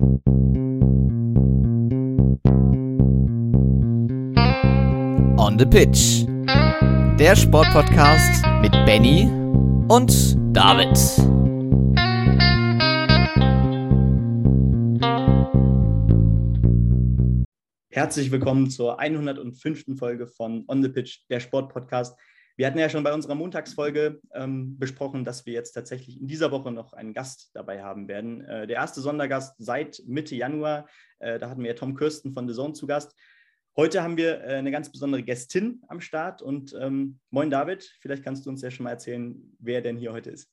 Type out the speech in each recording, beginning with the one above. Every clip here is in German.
On the Pitch. Der Sportpodcast mit Benny und David. Herzlich willkommen zur 105. Folge von On the Pitch, der Sportpodcast. Wir hatten ja schon bei unserer Montagsfolge ähm, besprochen, dass wir jetzt tatsächlich in dieser Woche noch einen Gast dabei haben werden. Äh, der erste Sondergast seit Mitte Januar. Äh, da hatten wir ja Tom Kirsten von The Zone zu Gast. Heute haben wir äh, eine ganz besondere Gästin am Start und ähm, moin David, vielleicht kannst du uns ja schon mal erzählen, wer denn hier heute ist.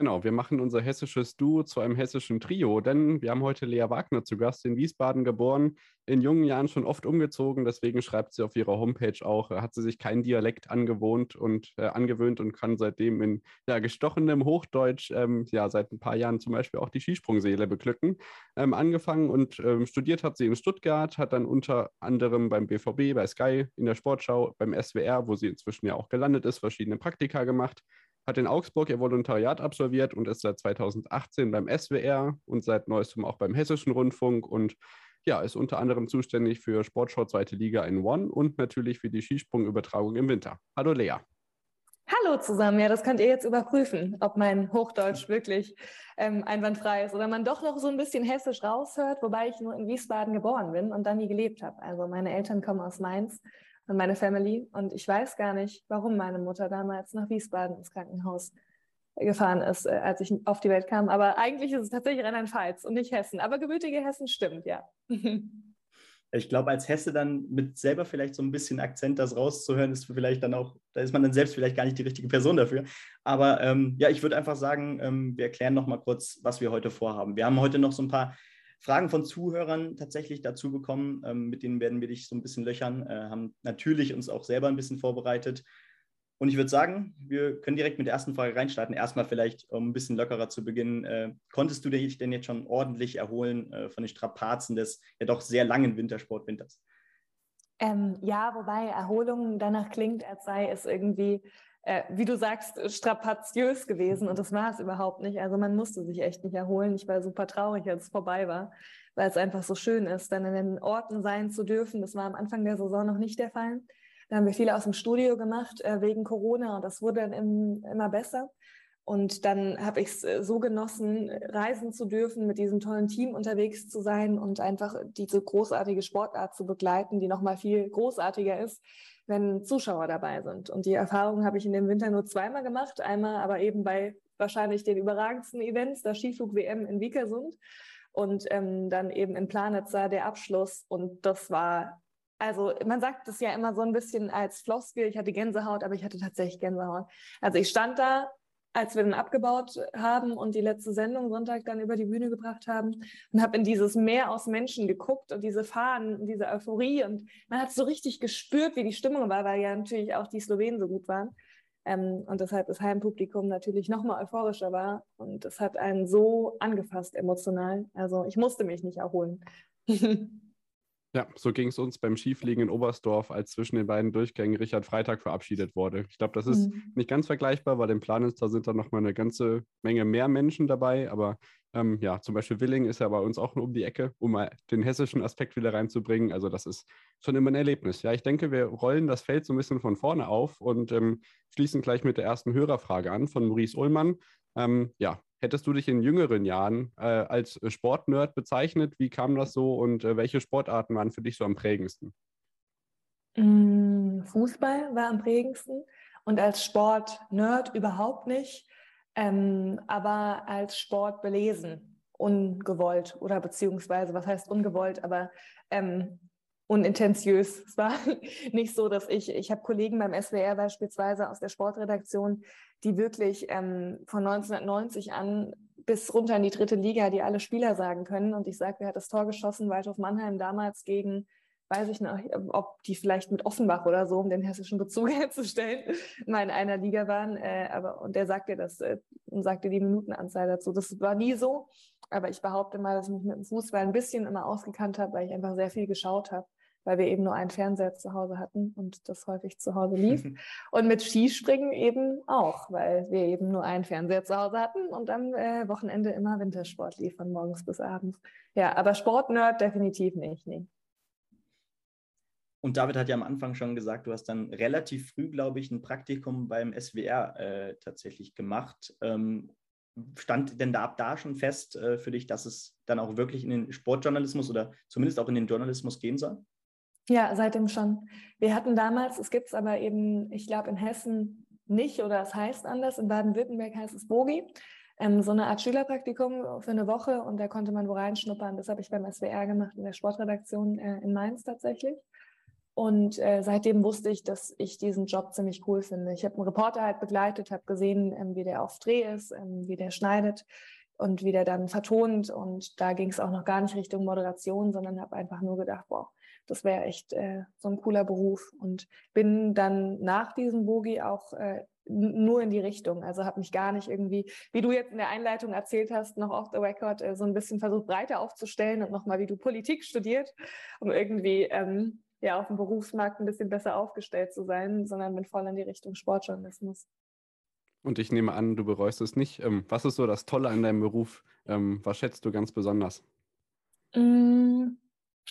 Genau, wir machen unser hessisches Duo zu einem hessischen Trio, denn wir haben heute Lea Wagner zu Gast, in Wiesbaden geboren, in jungen Jahren schon oft umgezogen, deswegen schreibt sie auf ihrer Homepage auch, hat sie sich keinen Dialekt angewohnt und äh, angewöhnt und kann seitdem in ja, gestochenem Hochdeutsch ähm, ja seit ein paar Jahren zum Beispiel auch die Skisprungseele beglücken. Ähm, angefangen und ähm, studiert hat sie in Stuttgart, hat dann unter anderem beim BVB, bei Sky, in der Sportschau, beim SWR, wo sie inzwischen ja auch gelandet ist, verschiedene Praktika gemacht hat in Augsburg ihr Volontariat absolviert und ist seit 2018 beim SWR und seit neuestem auch beim Hessischen Rundfunk und ja, ist unter anderem zuständig für Sportschau Zweite Liga in One und natürlich für die Skisprungübertragung im Winter. Hallo Lea. Hallo zusammen, ja, das könnt ihr jetzt überprüfen, ob mein Hochdeutsch wirklich ähm, einwandfrei ist oder man doch noch so ein bisschen hessisch raushört, wobei ich nur in Wiesbaden geboren bin und dann nie gelebt habe. Also meine Eltern kommen aus Mainz und meine Family. Und ich weiß gar nicht, warum meine Mutter damals nach Wiesbaden ins Krankenhaus gefahren ist, äh, als ich auf die Welt kam. Aber eigentlich ist es tatsächlich Rheinland-Pfalz und nicht Hessen. Aber gebürtige Hessen stimmt, ja. Ich glaube, als Hesse dann mit selber vielleicht so ein bisschen Akzent das rauszuhören, ist vielleicht dann auch, da ist man dann selbst vielleicht gar nicht die richtige Person dafür. Aber ähm, ja, ich würde einfach sagen, ähm, wir erklären noch mal kurz, was wir heute vorhaben. Wir haben heute noch so ein paar Fragen von Zuhörern tatsächlich dazu bekommen. Ähm, mit denen werden wir dich so ein bisschen löchern. Äh, haben natürlich uns auch selber ein bisschen vorbereitet. Und ich würde sagen, wir können direkt mit der ersten Frage reinstarten. Erstmal vielleicht, um ein bisschen lockerer zu beginnen. Äh, konntest du dich denn jetzt schon ordentlich erholen äh, von den Strapazen des ja doch sehr langen Wintersportwinters? Ähm, ja, wobei Erholung danach klingt, als sei es irgendwie äh, wie du sagst, strapaziös gewesen und das war es überhaupt nicht. Also man musste sich echt nicht erholen. Ich war super traurig, als es vorbei war, weil es einfach so schön ist, dann in den Orten sein zu dürfen. Das war am Anfang der Saison noch nicht der Fall. Da haben wir viele aus dem Studio gemacht äh, wegen Corona und das wurde dann im, immer besser. Und dann habe ich es äh, so genossen, reisen zu dürfen, mit diesem tollen Team unterwegs zu sein und einfach diese großartige Sportart zu begleiten, die nochmal viel großartiger ist, wenn Zuschauer dabei sind. Und die Erfahrung habe ich in dem Winter nur zweimal gemacht. Einmal aber eben bei wahrscheinlich den überragendsten Events, der Skiflug-WM in Vikersund und ähm, dann eben in Planitzer der Abschluss. Und das war, also man sagt es ja immer so ein bisschen als Floskel, ich hatte Gänsehaut, aber ich hatte tatsächlich Gänsehaut. Also ich stand da als wir dann abgebaut haben und die letzte Sendung Sonntag dann über die Bühne gebracht haben und habe in dieses Meer aus Menschen geguckt und diese Fahnen und diese Euphorie und man hat so richtig gespürt, wie die Stimmung war, weil ja natürlich auch die Slowenen so gut waren ähm, und deshalb das Heimpublikum natürlich noch mal euphorischer war und es hat einen so angefasst emotional. Also ich musste mich nicht erholen. Ja, so ging es uns beim Skifliegen in Oberstdorf, als zwischen den beiden Durchgängen Richard Freitag verabschiedet wurde. Ich glaube, das ist mhm. nicht ganz vergleichbar, weil im Planitzer sind da nochmal eine ganze Menge mehr Menschen dabei. Aber ähm, ja, zum Beispiel Willing ist ja bei uns auch nur um die Ecke, um mal den hessischen Aspekt wieder reinzubringen. Also das ist schon immer ein Erlebnis. Ja, ich denke, wir rollen das Feld so ein bisschen von vorne auf und ähm, schließen gleich mit der ersten Hörerfrage an von Maurice Ullmann. Ähm, ja, hättest du dich in jüngeren Jahren äh, als Sportnerd bezeichnet? Wie kam das so und äh, welche Sportarten waren für dich so am prägendsten? Mm, Fußball war am prägendsten und als Sportnerd überhaupt nicht, ähm, aber als Sport belesen, ungewollt oder beziehungsweise, was heißt ungewollt, aber ähm, unintentiös. Es war nicht so, dass ich, ich habe Kollegen beim SWR beispielsweise aus der Sportredaktion, die wirklich ähm, von 1990 an bis runter in die dritte Liga, die alle Spieler sagen können. Und ich sage, wer hat das Tor geschossen? Waldhof Mannheim damals gegen, weiß ich noch, ob die vielleicht mit Offenbach oder so, um den hessischen Bezug herzustellen, mal in einer Liga waren. Äh, aber, und der sagte das äh, und sagte die Minutenanzahl dazu. Das war nie so. Aber ich behaupte mal, dass ich mich mit dem Fußball ein bisschen immer ausgekannt habe, weil ich einfach sehr viel geschaut habe weil wir eben nur einen Fernseher zu Hause hatten und das häufig zu Hause lief. und mit Skispringen eben auch, weil wir eben nur einen Fernseher zu Hause hatten und am äh, Wochenende immer Wintersport lief von morgens bis abends. Ja, aber Sportnerd definitiv nicht. Nee. Und David hat ja am Anfang schon gesagt, du hast dann relativ früh, glaube ich, ein Praktikum beim SWR äh, tatsächlich gemacht. Ähm, stand denn da ab da schon fest äh, für dich, dass es dann auch wirklich in den Sportjournalismus oder zumindest auch in den Journalismus gehen soll? Ja, seitdem schon. Wir hatten damals, es gibt es aber eben, ich glaube, in Hessen nicht oder es heißt anders. In Baden-Württemberg heißt es Bogi. Ähm, so eine Art Schülerpraktikum für eine Woche und da konnte man wo reinschnuppern. Das habe ich beim SWR gemacht, in der Sportredaktion äh, in Mainz tatsächlich. Und äh, seitdem wusste ich, dass ich diesen Job ziemlich cool finde. Ich habe einen Reporter halt begleitet, habe gesehen, ähm, wie der auf Dreh ist, ähm, wie der schneidet und wie der dann vertont. Und da ging es auch noch gar nicht Richtung Moderation, sondern habe einfach nur gedacht, wow, das wäre echt äh, so ein cooler Beruf. Und bin dann nach diesem Bogi auch äh, nur in die Richtung. Also habe mich gar nicht irgendwie, wie du jetzt in der Einleitung erzählt hast, noch off the record äh, so ein bisschen versucht breiter aufzustellen und nochmal, wie du Politik studiert, um irgendwie ähm, ja auf dem Berufsmarkt ein bisschen besser aufgestellt zu sein, sondern bin voll in die Richtung Sportjournalismus. Und ich nehme an, du bereust es nicht. Ähm, was ist so das Tolle an deinem Beruf? Ähm, was schätzt du ganz besonders? Mm,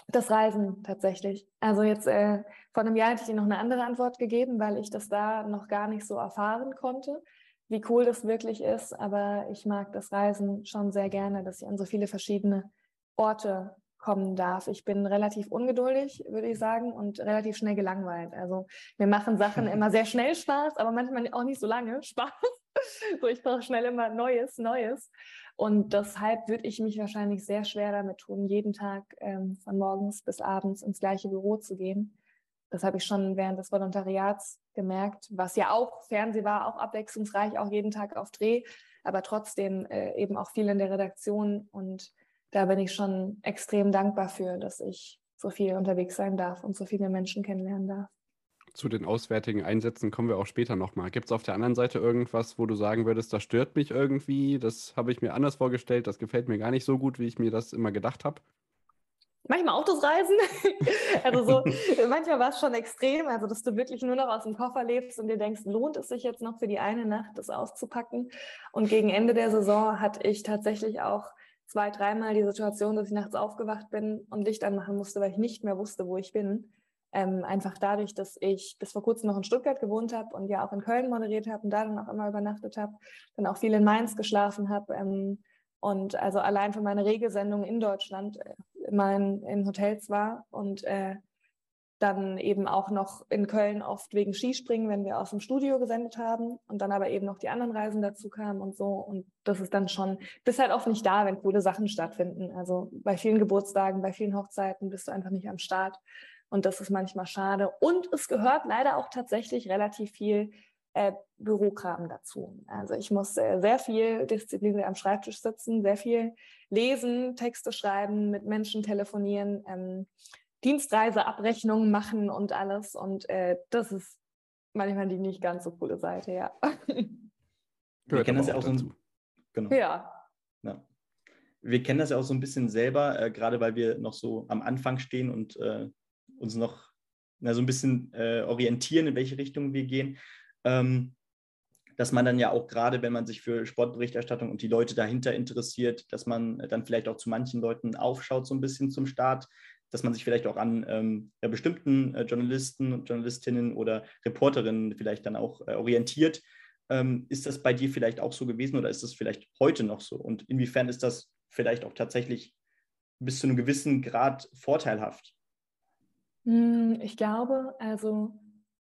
das Reisen tatsächlich. Also jetzt äh, vor einem Jahr hätte ich dir noch eine andere Antwort gegeben, weil ich das da noch gar nicht so erfahren konnte, wie cool das wirklich ist. Aber ich mag das Reisen schon sehr gerne, dass ich an so viele verschiedene Orte kommen darf. Ich bin relativ ungeduldig, würde ich sagen, und relativ schnell gelangweilt. Also mir machen Sachen immer sehr schnell Spaß, aber manchmal auch nicht so lange Spaß. so, ich brauche schnell immer Neues, Neues. Und deshalb würde ich mich wahrscheinlich sehr schwer damit tun, jeden Tag ähm, von morgens bis abends ins gleiche Büro zu gehen. Das habe ich schon während des Volontariats gemerkt, was ja auch Fernseh war, auch abwechslungsreich, auch jeden Tag auf Dreh, aber trotzdem äh, eben auch viel in der Redaktion und da bin ich schon extrem dankbar für, dass ich so viel unterwegs sein darf und so viele Menschen kennenlernen darf. Zu den auswärtigen Einsätzen kommen wir auch später nochmal. Gibt es auf der anderen Seite irgendwas, wo du sagen würdest, das stört mich irgendwie, das habe ich mir anders vorgestellt, das gefällt mir gar nicht so gut, wie ich mir das immer gedacht habe? Manchmal Autos reisen. also so, manchmal war es schon extrem, also dass du wirklich nur noch aus dem Koffer lebst und dir denkst, lohnt es sich jetzt noch für die eine Nacht, das auszupacken? Und gegen Ende der Saison hatte ich tatsächlich auch zwei, dreimal die Situation, dass ich nachts aufgewacht bin und Licht anmachen musste, weil ich nicht mehr wusste, wo ich bin. Ähm, einfach dadurch, dass ich bis vor kurzem noch in Stuttgart gewohnt habe und ja auch in Köln moderiert habe und da dann auch immer übernachtet habe, dann auch viel in Mainz geschlafen habe ähm, und also allein für meine Regelsendung in Deutschland äh, immer in, in, Hotels war und äh, dann eben auch noch in Köln oft wegen Skispringen, wenn wir aus dem Studio gesendet haben und dann aber eben noch die anderen Reisen dazu kamen und so. Und das ist dann schon, bist halt oft nicht da, wenn coole Sachen stattfinden. Also bei vielen Geburtstagen, bei vielen Hochzeiten bist du einfach nicht am Start. Und das ist manchmal schade. Und es gehört leider auch tatsächlich relativ viel äh, Bürokram dazu. Also ich muss äh, sehr viel Disziplin am Schreibtisch sitzen, sehr viel lesen, Texte schreiben, mit Menschen telefonieren. Ähm, Dienstreiseabrechnungen machen und alles. Und äh, das ist manchmal die nicht ganz so coole Seite, ja. Wir kennen das ja auch so ein, genau. Ja. ja. Wir kennen das ja auch so ein bisschen selber, äh, gerade weil wir noch so am Anfang stehen und äh, uns noch na, so ein bisschen äh, orientieren, in welche Richtung wir gehen. Ähm, dass man dann ja auch gerade, wenn man sich für Sportberichterstattung und die Leute dahinter interessiert, dass man dann vielleicht auch zu manchen Leuten aufschaut, so ein bisschen zum Start, dass man sich vielleicht auch an ähm, ja, bestimmten äh, Journalisten, Journalistinnen oder Reporterinnen vielleicht dann auch äh, orientiert. Ähm, ist das bei dir vielleicht auch so gewesen oder ist das vielleicht heute noch so? Und inwiefern ist das vielleicht auch tatsächlich bis zu einem gewissen Grad vorteilhaft? Hm, ich glaube, also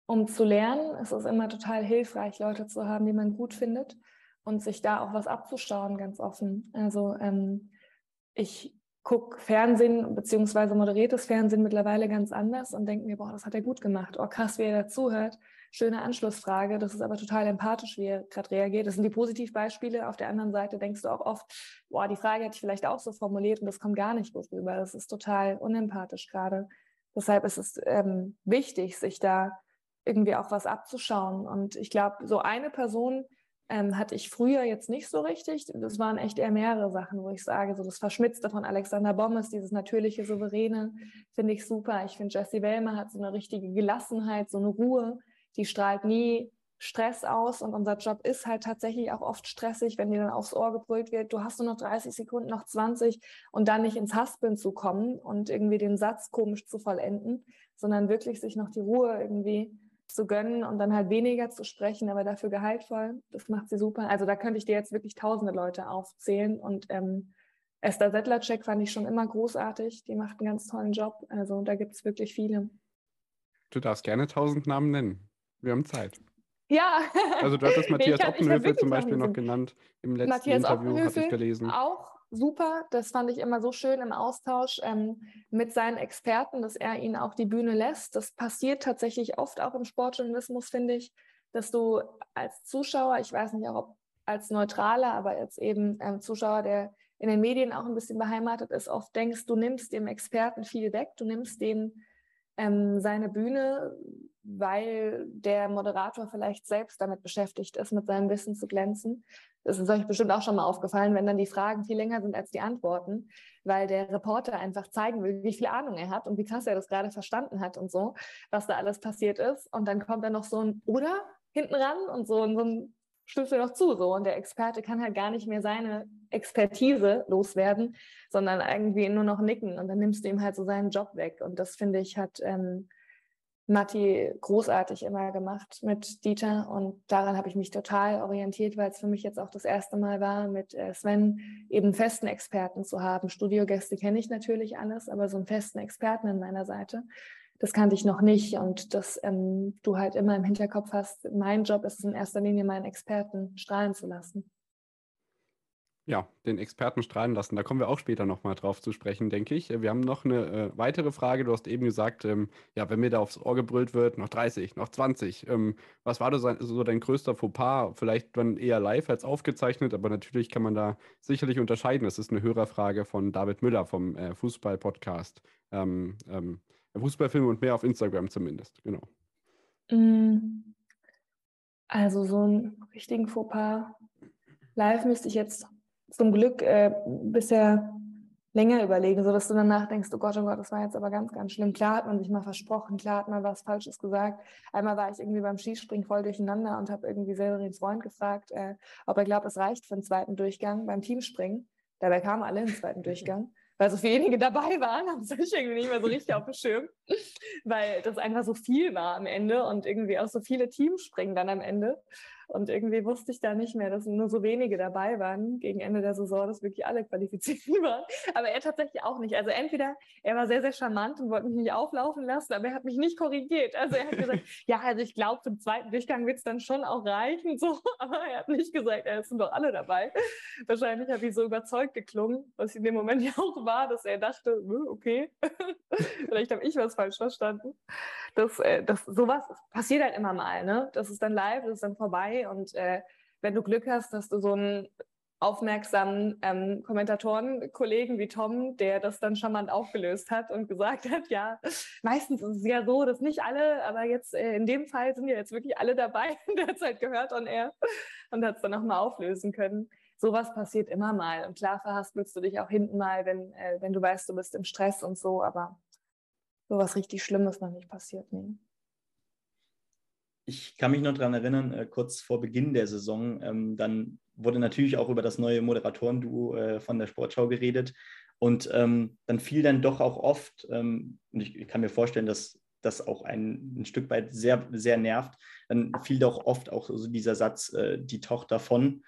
um zu lernen, ist es immer total hilfreich, Leute zu haben, die man gut findet und sich da auch was abzuschauen, ganz offen. Also ähm, ich gucke Fernsehen beziehungsweise moderiertes Fernsehen mittlerweile ganz anders und denke mir, boah, das hat er gut gemacht. Oh, krass, wie er dazuhört. Schöne Anschlussfrage. Das ist aber total empathisch, wie er gerade reagiert. Das sind die Positivbeispiele. Auf der anderen Seite denkst du auch oft, boah, die Frage hätte ich vielleicht auch so formuliert und das kommt gar nicht gut rüber. Das ist total unempathisch gerade. Deshalb ist es ähm, wichtig, sich da irgendwie auch was abzuschauen. Und ich glaube, so eine Person, ähm, hatte ich früher jetzt nicht so richtig. Das waren echt eher mehrere Sachen, wo ich sage, so das Verschmitzte von Alexander Bommes, dieses natürliche Souveräne, finde ich super. Ich finde, Jessie Wellmer hat so eine richtige Gelassenheit, so eine Ruhe, die strahlt nie Stress aus und unser Job ist halt tatsächlich auch oft stressig, wenn dir dann aufs Ohr gebrüllt wird, du hast nur noch 30 Sekunden, noch 20 und dann nicht ins Haspeln zu kommen und irgendwie den Satz komisch zu vollenden, sondern wirklich sich noch die Ruhe irgendwie zu gönnen und dann halt weniger zu sprechen, aber dafür gehaltvoll. Das macht sie super. Also da könnte ich dir jetzt wirklich tausende Leute aufzählen und ähm, Esther Settlercheck fand ich schon immer großartig. Die macht einen ganz tollen Job. Also da gibt es wirklich viele. Du darfst gerne tausend Namen nennen. Wir haben Zeit. Ja. Also du hattest Matthias kann, Oppenhöfel zum Beispiel noch genannt im letzten Matthias Interview, habe ich gelesen. Auch super. Das fand ich immer so schön im Austausch ähm, mit seinen Experten, dass er ihnen auch die Bühne lässt. Das passiert tatsächlich oft auch im Sportjournalismus, finde ich, dass du als Zuschauer, ich weiß nicht auch, ob als Neutraler, aber als eben ähm, Zuschauer, der in den Medien auch ein bisschen beheimatet ist, oft denkst, du nimmst dem Experten viel weg, du nimmst dem ähm, seine Bühne, weil der Moderator vielleicht selbst damit beschäftigt ist, mit seinem Wissen zu glänzen. Das ist euch bestimmt auch schon mal aufgefallen, wenn dann die Fragen viel länger sind als die Antworten, weil der Reporter einfach zeigen will, wie viel Ahnung er hat und wie krass er das gerade verstanden hat und so, was da alles passiert ist. Und dann kommt dann noch so ein Oder hinten ran und so, und so ein du noch zu so und der Experte kann halt gar nicht mehr seine Expertise loswerden, sondern irgendwie nur noch nicken und dann nimmst du ihm halt so seinen Job weg und das finde ich hat ähm, Matti großartig immer gemacht mit Dieter und daran habe ich mich total orientiert, weil es für mich jetzt auch das erste Mal war, mit äh, Sven eben festen Experten zu haben. Studiogäste kenne ich natürlich alles, aber so einen festen Experten an meiner Seite, das kannte ich noch nicht und dass ähm, du halt immer im Hinterkopf hast, mein Job ist es in erster Linie, meinen Experten strahlen zu lassen. Ja, den Experten strahlen lassen. Da kommen wir auch später nochmal drauf zu sprechen, denke ich. Wir haben noch eine äh, weitere Frage. Du hast eben gesagt, ähm, ja, wenn mir da aufs Ohr gebrüllt wird, noch 30, noch 20. Ähm, was war so, so dein größter Fauxpas? Vielleicht dann eher live als aufgezeichnet, aber natürlich kann man da sicherlich unterscheiden. Das ist eine Hörerfrage von David Müller vom äh, Fußball-Podcast. Ähm, ähm Fußballfilme und mehr auf Instagram zumindest, genau. Mm. Also so einen richtigen Fauxpas live müsste ich jetzt zum Glück äh, bisher länger überlegen, sodass du danach denkst, oh Gott, oh Gott, das war jetzt aber ganz, ganz schlimm. Klar hat man sich mal versprochen, klar hat man was Falsches gesagt. Einmal war ich irgendwie beim Skispringen voll durcheinander und habe irgendwie Severins Freund gefragt, äh, ob er glaubt, es reicht für einen zweiten Durchgang beim Teamspringen. Dabei kamen alle im zweiten Durchgang. Weil so wenige dabei waren, haben sich irgendwie nicht mehr so richtig auf dem Schirm, weil das einfach so viel war am Ende und irgendwie auch so viele Teams springen dann am Ende. Und irgendwie wusste ich da nicht mehr, dass nur so wenige dabei waren gegen Ende der Saison, dass wirklich alle qualifiziert waren. Aber er tatsächlich auch nicht. Also entweder er war sehr, sehr charmant und wollte mich nicht auflaufen lassen, aber er hat mich nicht korrigiert. Also er hat gesagt, ja, also ich glaube, den zweiten Durchgang wird es dann schon auch reichen. So. Aber er hat nicht gesagt, es sind doch alle dabei. Wahrscheinlich habe ich so überzeugt geklungen, was in dem Moment ja auch war, dass er dachte, okay, vielleicht habe ich was falsch verstanden. Das, äh, das, sowas passiert halt immer mal. Ne? Das ist dann live, das ist dann vorbei und äh, wenn du Glück hast, dass du so einen aufmerksamen ähm, Kommentatoren-Kollegen wie Tom, der das dann charmant aufgelöst hat und gesagt hat, ja, meistens ist es ja so, dass nicht alle, aber jetzt äh, in dem Fall sind ja jetzt wirklich alle dabei. der hat es halt gehört und er und hat es dann nochmal auflösen können. Sowas passiert immer mal. Und klar verhaspelst du dich auch hinten mal, wenn, äh, wenn du weißt, du bist im Stress und so, aber sowas richtig Schlimmes noch nicht passiert. Nee ich kann mich noch daran erinnern, äh, kurz vor Beginn der Saison, ähm, dann wurde natürlich auch über das neue Moderatorenduo äh, von der Sportschau geredet. Und ähm, dann fiel dann doch auch oft, ähm, und ich, kann mir vorstellen, dass das auch ein, ein, Stück weit sehr, sehr nervt, dann fiel doch oft auch so dieser Satz, äh, die Tochter von.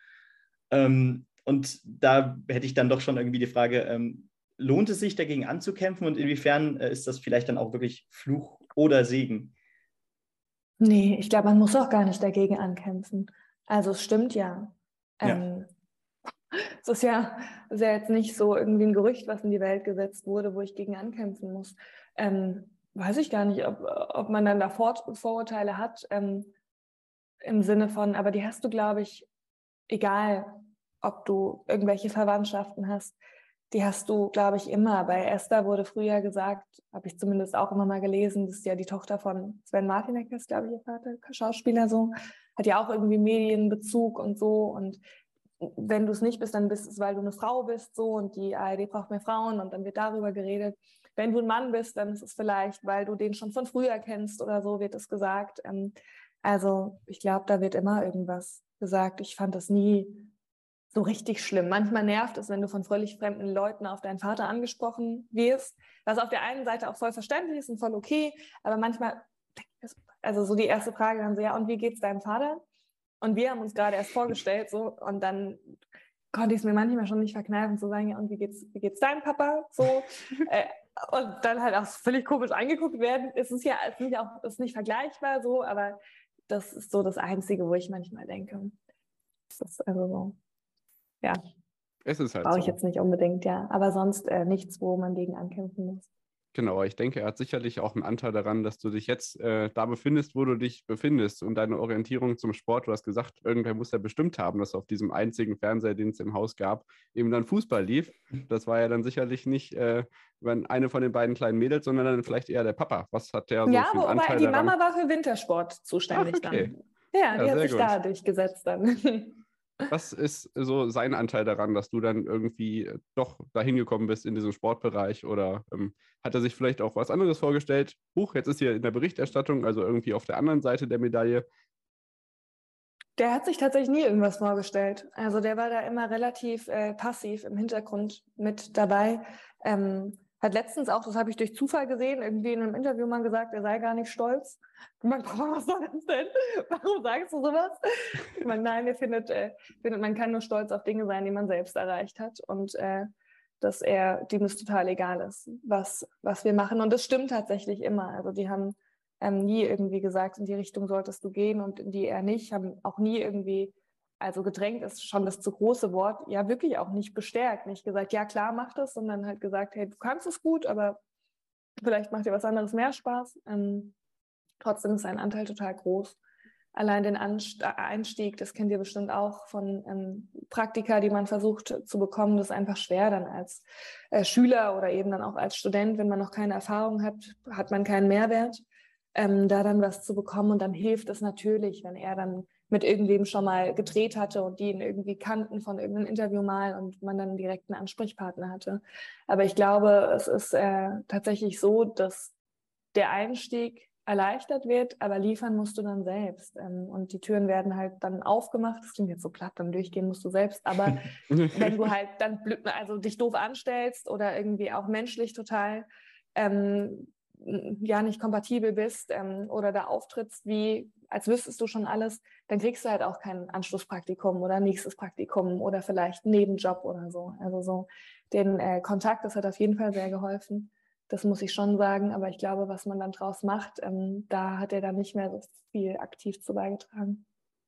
Ähm, und da hätte ich dann doch schon irgendwie die Frage, ähm, lohnt es sich dagegen anzukämpfen und inwiefern äh, ist das vielleicht dann auch wirklich Fluch oder Segen? Nee, ich glaube, man muss auch gar nicht dagegen ankämpfen. Also es stimmt ja. Ähm, es ist ja, ist ja jetzt nicht so irgendwie ein Gerücht, was in die Welt gesetzt wurde, wo ich gegen ankämpfen muss. Ähm, weiß ich gar nicht, ob, ob man dann da Vor Vorurteile hat ähm, im Sinne von, aber die hast du, glaube ich, egal, ob du irgendwelche Verwandtschaften hast die hast du, glaube ich, immer. Bei Esther wurde früher gesagt, habe ich zumindest auch immer mal gelesen, das ist ja die Tochter von Sven Martinek, ist, glaube ich, ihr Vater, Schauspieler so. hat ja auch irgendwie Medienbezug und so. Und wenn du es nicht bist, dann bist es, weil du eine Frau bist, so und die ARD braucht mehr Frauen und dann wird darüber geredet. Wenn du ein Mann bist, dann ist es vielleicht, weil du den schon von früher kennst oder so, wird es gesagt. Ähm, also ich glaube, da wird immer irgendwas gesagt. Ich fand das nie so richtig schlimm. Manchmal nervt es, wenn du von völlig fremden Leuten auf deinen Vater angesprochen wirst, was auf der einen Seite auch voll verständlich ist und voll okay, aber manchmal, also so die erste Frage dann so, ja, und wie geht's deinem Vater? Und wir haben uns gerade erst vorgestellt, so, und dann konnte ich es mir manchmal schon nicht verkneifen zu sagen, ja, und wie geht's, wie geht's deinem Papa? So, äh, und dann halt auch völlig komisch angeguckt werden. Es ist ja es ist nicht, auch, ist nicht vergleichbar so, aber das ist so das Einzige, wo ich manchmal denke. Das ist also so ja. Es ist halt Brauche ich so. jetzt nicht unbedingt, ja. Aber sonst äh, nichts, wo man gegen ankämpfen muss. Genau, ich denke, er hat sicherlich auch einen Anteil daran, dass du dich jetzt äh, da befindest, wo du dich befindest und deine Orientierung zum Sport. Du hast gesagt, irgendwer muss ja bestimmt haben, dass auf diesem einzigen Fernseher, den es im Haus gab, eben dann Fußball lief. Das war ja dann sicherlich nicht äh, wenn eine von den beiden kleinen Mädels, sondern dann vielleicht eher der Papa. Was hat der so ja, für einen aber Anteil die daran? Mama war für Wintersport zuständig Ach, okay. dann. Ja, die Ja, hat sich gut. da durchgesetzt dann. Was ist so sein Anteil daran, dass du dann irgendwie äh, doch dahin gekommen bist in diesem Sportbereich? Oder ähm, hat er sich vielleicht auch was anderes vorgestellt? Huch, jetzt ist hier in der Berichterstattung, also irgendwie auf der anderen Seite der Medaille. Der hat sich tatsächlich nie irgendwas vorgestellt. Also der war da immer relativ äh, passiv im Hintergrund mit dabei. Ähm, hat letztens auch, das habe ich durch Zufall gesehen, irgendwie in einem Interview mal gesagt, er sei gar nicht stolz. Ich meine, was soll das denn? Warum sagst du sowas? Ich meine, nein, er findet, äh, findet, man kann nur stolz auf Dinge sein, die man selbst erreicht hat. Und äh, dass er, dem es total egal ist, was, was wir machen. Und das stimmt tatsächlich immer. Also die haben ähm, nie irgendwie gesagt, in die Richtung solltest du gehen und in die er nicht, haben auch nie irgendwie, also gedrängt ist schon das zu große Wort, ja wirklich auch nicht bestärkt, nicht gesagt, ja klar, mach das, sondern halt gesagt, hey, du kannst es gut, aber vielleicht macht dir was anderes mehr Spaß. Ähm, trotzdem ist sein Anteil total groß. Allein den Anst Einstieg, das kennt ihr bestimmt auch von ähm, Praktika, die man versucht zu bekommen, das ist einfach schwer dann als äh, Schüler oder eben dann auch als Student, wenn man noch keine Erfahrung hat, hat man keinen Mehrwert ähm, da dann was zu bekommen. Und dann hilft es natürlich, wenn er dann mit irgendwem schon mal gedreht hatte und die ihn irgendwie kannten von irgendeinem Interview mal und man dann direkt einen Ansprechpartner hatte. Aber ich glaube, es ist äh, tatsächlich so, dass der Einstieg erleichtert wird, aber liefern musst du dann selbst. Ähm, und die Türen werden halt dann aufgemacht. Das klingt jetzt so platt, dann durchgehen musst du selbst. Aber wenn du halt dann also dich doof anstellst oder irgendwie auch menschlich total ähm, ja nicht kompatibel bist ähm, oder da auftrittst, wie als wüsstest du schon alles, dann kriegst du halt auch kein Anschlusspraktikum oder nächstes Praktikum oder vielleicht Nebenjob oder so. Also so den äh, Kontakt, das hat auf jeden Fall sehr geholfen. Das muss ich schon sagen, aber ich glaube, was man dann draus macht, ähm, da hat er dann nicht mehr so viel aktiv zu beigetragen.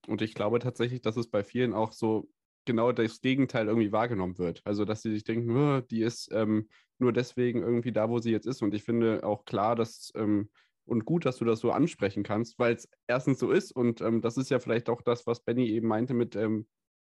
Und ich glaube tatsächlich, dass es bei vielen auch so genau das Gegenteil irgendwie wahrgenommen wird. Also, dass sie sich denken, "Oh, die ist ähm, nur deswegen irgendwie da, wo sie jetzt ist. Und ich finde auch klar, dass ähm, und gut, dass du das so ansprechen kannst, weil es erstens so ist und ähm, das ist ja vielleicht auch das, was Benny eben meinte mit, ähm,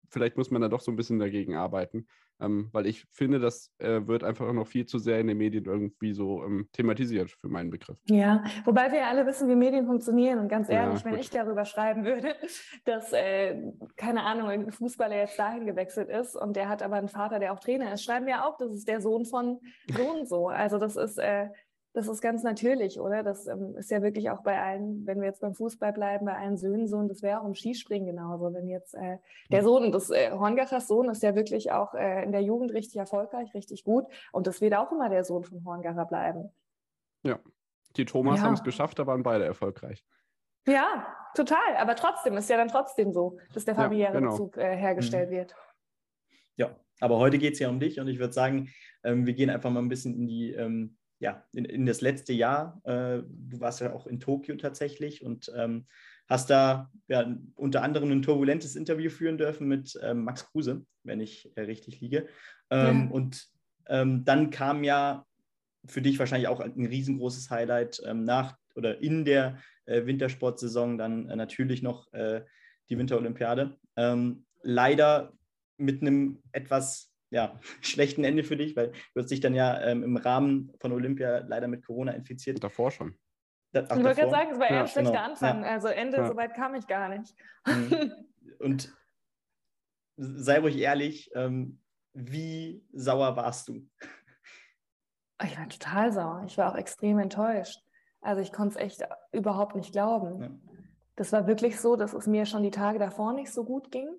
vielleicht muss man da doch so ein bisschen dagegen arbeiten, ähm, weil ich finde, das äh, wird einfach noch viel zu sehr in den Medien irgendwie so ähm, thematisiert für meinen Begriff. Ja, wobei wir ja alle wissen, wie Medien funktionieren und ganz Ja, ehrlich, wenn gut. ich darüber schreiben würde, dass, äh, keine Ahnung, irgendein Fußballer jetzt dahin gewechselt ist und der hat aber einen Vater, der auch Trainer ist, schreiben wir auch, das ist der Sohn von so und so. Also das ist, äh, das ist ganz natürlich, oder? Das ähm, ist ja wirklich auch bei allen, wenn wir jetzt beim Fußball bleiben, bei allen Söhnen so und das wäre auch im Skispringen genauso. Wenn jetzt äh, der Sohn, das äh, Horngachers Sohn ist ja wirklich auch äh, in der Jugend richtig erfolgreich, richtig gut und das wird auch immer der Sohn von Horngacher bleiben. Die Thomas Ja. haben es geschafft, da waren beide erfolgreich. Ja, total. Aber trotzdem ist ja dann trotzdem so, dass der Ja, familiäre genau. Bezug äh, hergestellt Mhm. wird. Ja, aber heute geht es ja um dich und ich würde sagen, ähm, wir gehen einfach mal ein bisschen in die, ähm, ja, in, in das letzte Jahr. Äh, du warst ja auch in Tokio tatsächlich und ähm, hast da ja, unter anderem ein turbulentes Interview führen dürfen mit ähm, Max Kruse, wenn ich äh, richtig liege. Ähm, Ja. Und ähm, dann kam ja für dich wahrscheinlich auch ein riesengroßes Highlight ähm, nach oder in der äh, Wintersportsaison dann äh, natürlich noch äh, die Winterolympiade. Ähm, leider mit einem etwas ja, schlechten Ende für dich, weil du hast dich dann ja ähm, im Rahmen von Olympia leider mit Corona infiziert. Davor schon. Ach, ich wollte gerade sagen, es war eher Ja, ein schlechter genau. Anfang. Ja. Also Ende, Ja. so weit kam ich gar nicht. Mhm. Und sei ruhig ehrlich, ähm, wie sauer warst du? Ich war total sauer. Ich war auch extrem enttäuscht. Also ich konnte es echt überhaupt nicht glauben. Ja. Das war wirklich so, dass es mir schon die Tage davor nicht so gut ging.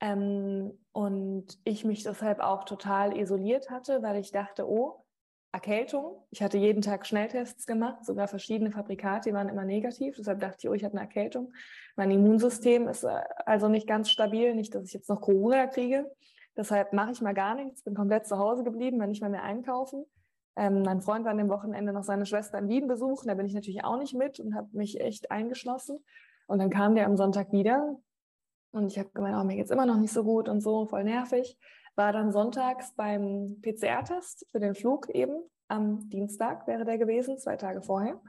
Ähm, und ich mich deshalb auch total isoliert hatte, weil ich dachte, oh, Erkältung. Ich hatte jeden Tag Schnelltests gemacht, sogar verschiedene Fabrikate, die waren immer negativ. Deshalb dachte ich, oh, ich habe eine Erkältung. Mein Immunsystem ist äh, also nicht ganz stabil, nicht, dass ich jetzt noch Corona kriege. Deshalb mache ich mal gar nichts, bin komplett zu Hause geblieben, war nicht mal mehr einkaufen. Ähm, mein Freund war an dem Wochenende noch seine Schwester in Wien besuchen, da bin ich natürlich auch nicht mit und habe mich echt eingeschlossen. Und dann kam der am Sonntag wieder und ich habe gemeint, oh, mir geht's immer noch nicht so gut und so, voll nervig. War dann sonntags beim PCR-Test für den Flug eben. Am Dienstag wäre der gewesen, zwei Tage vorher.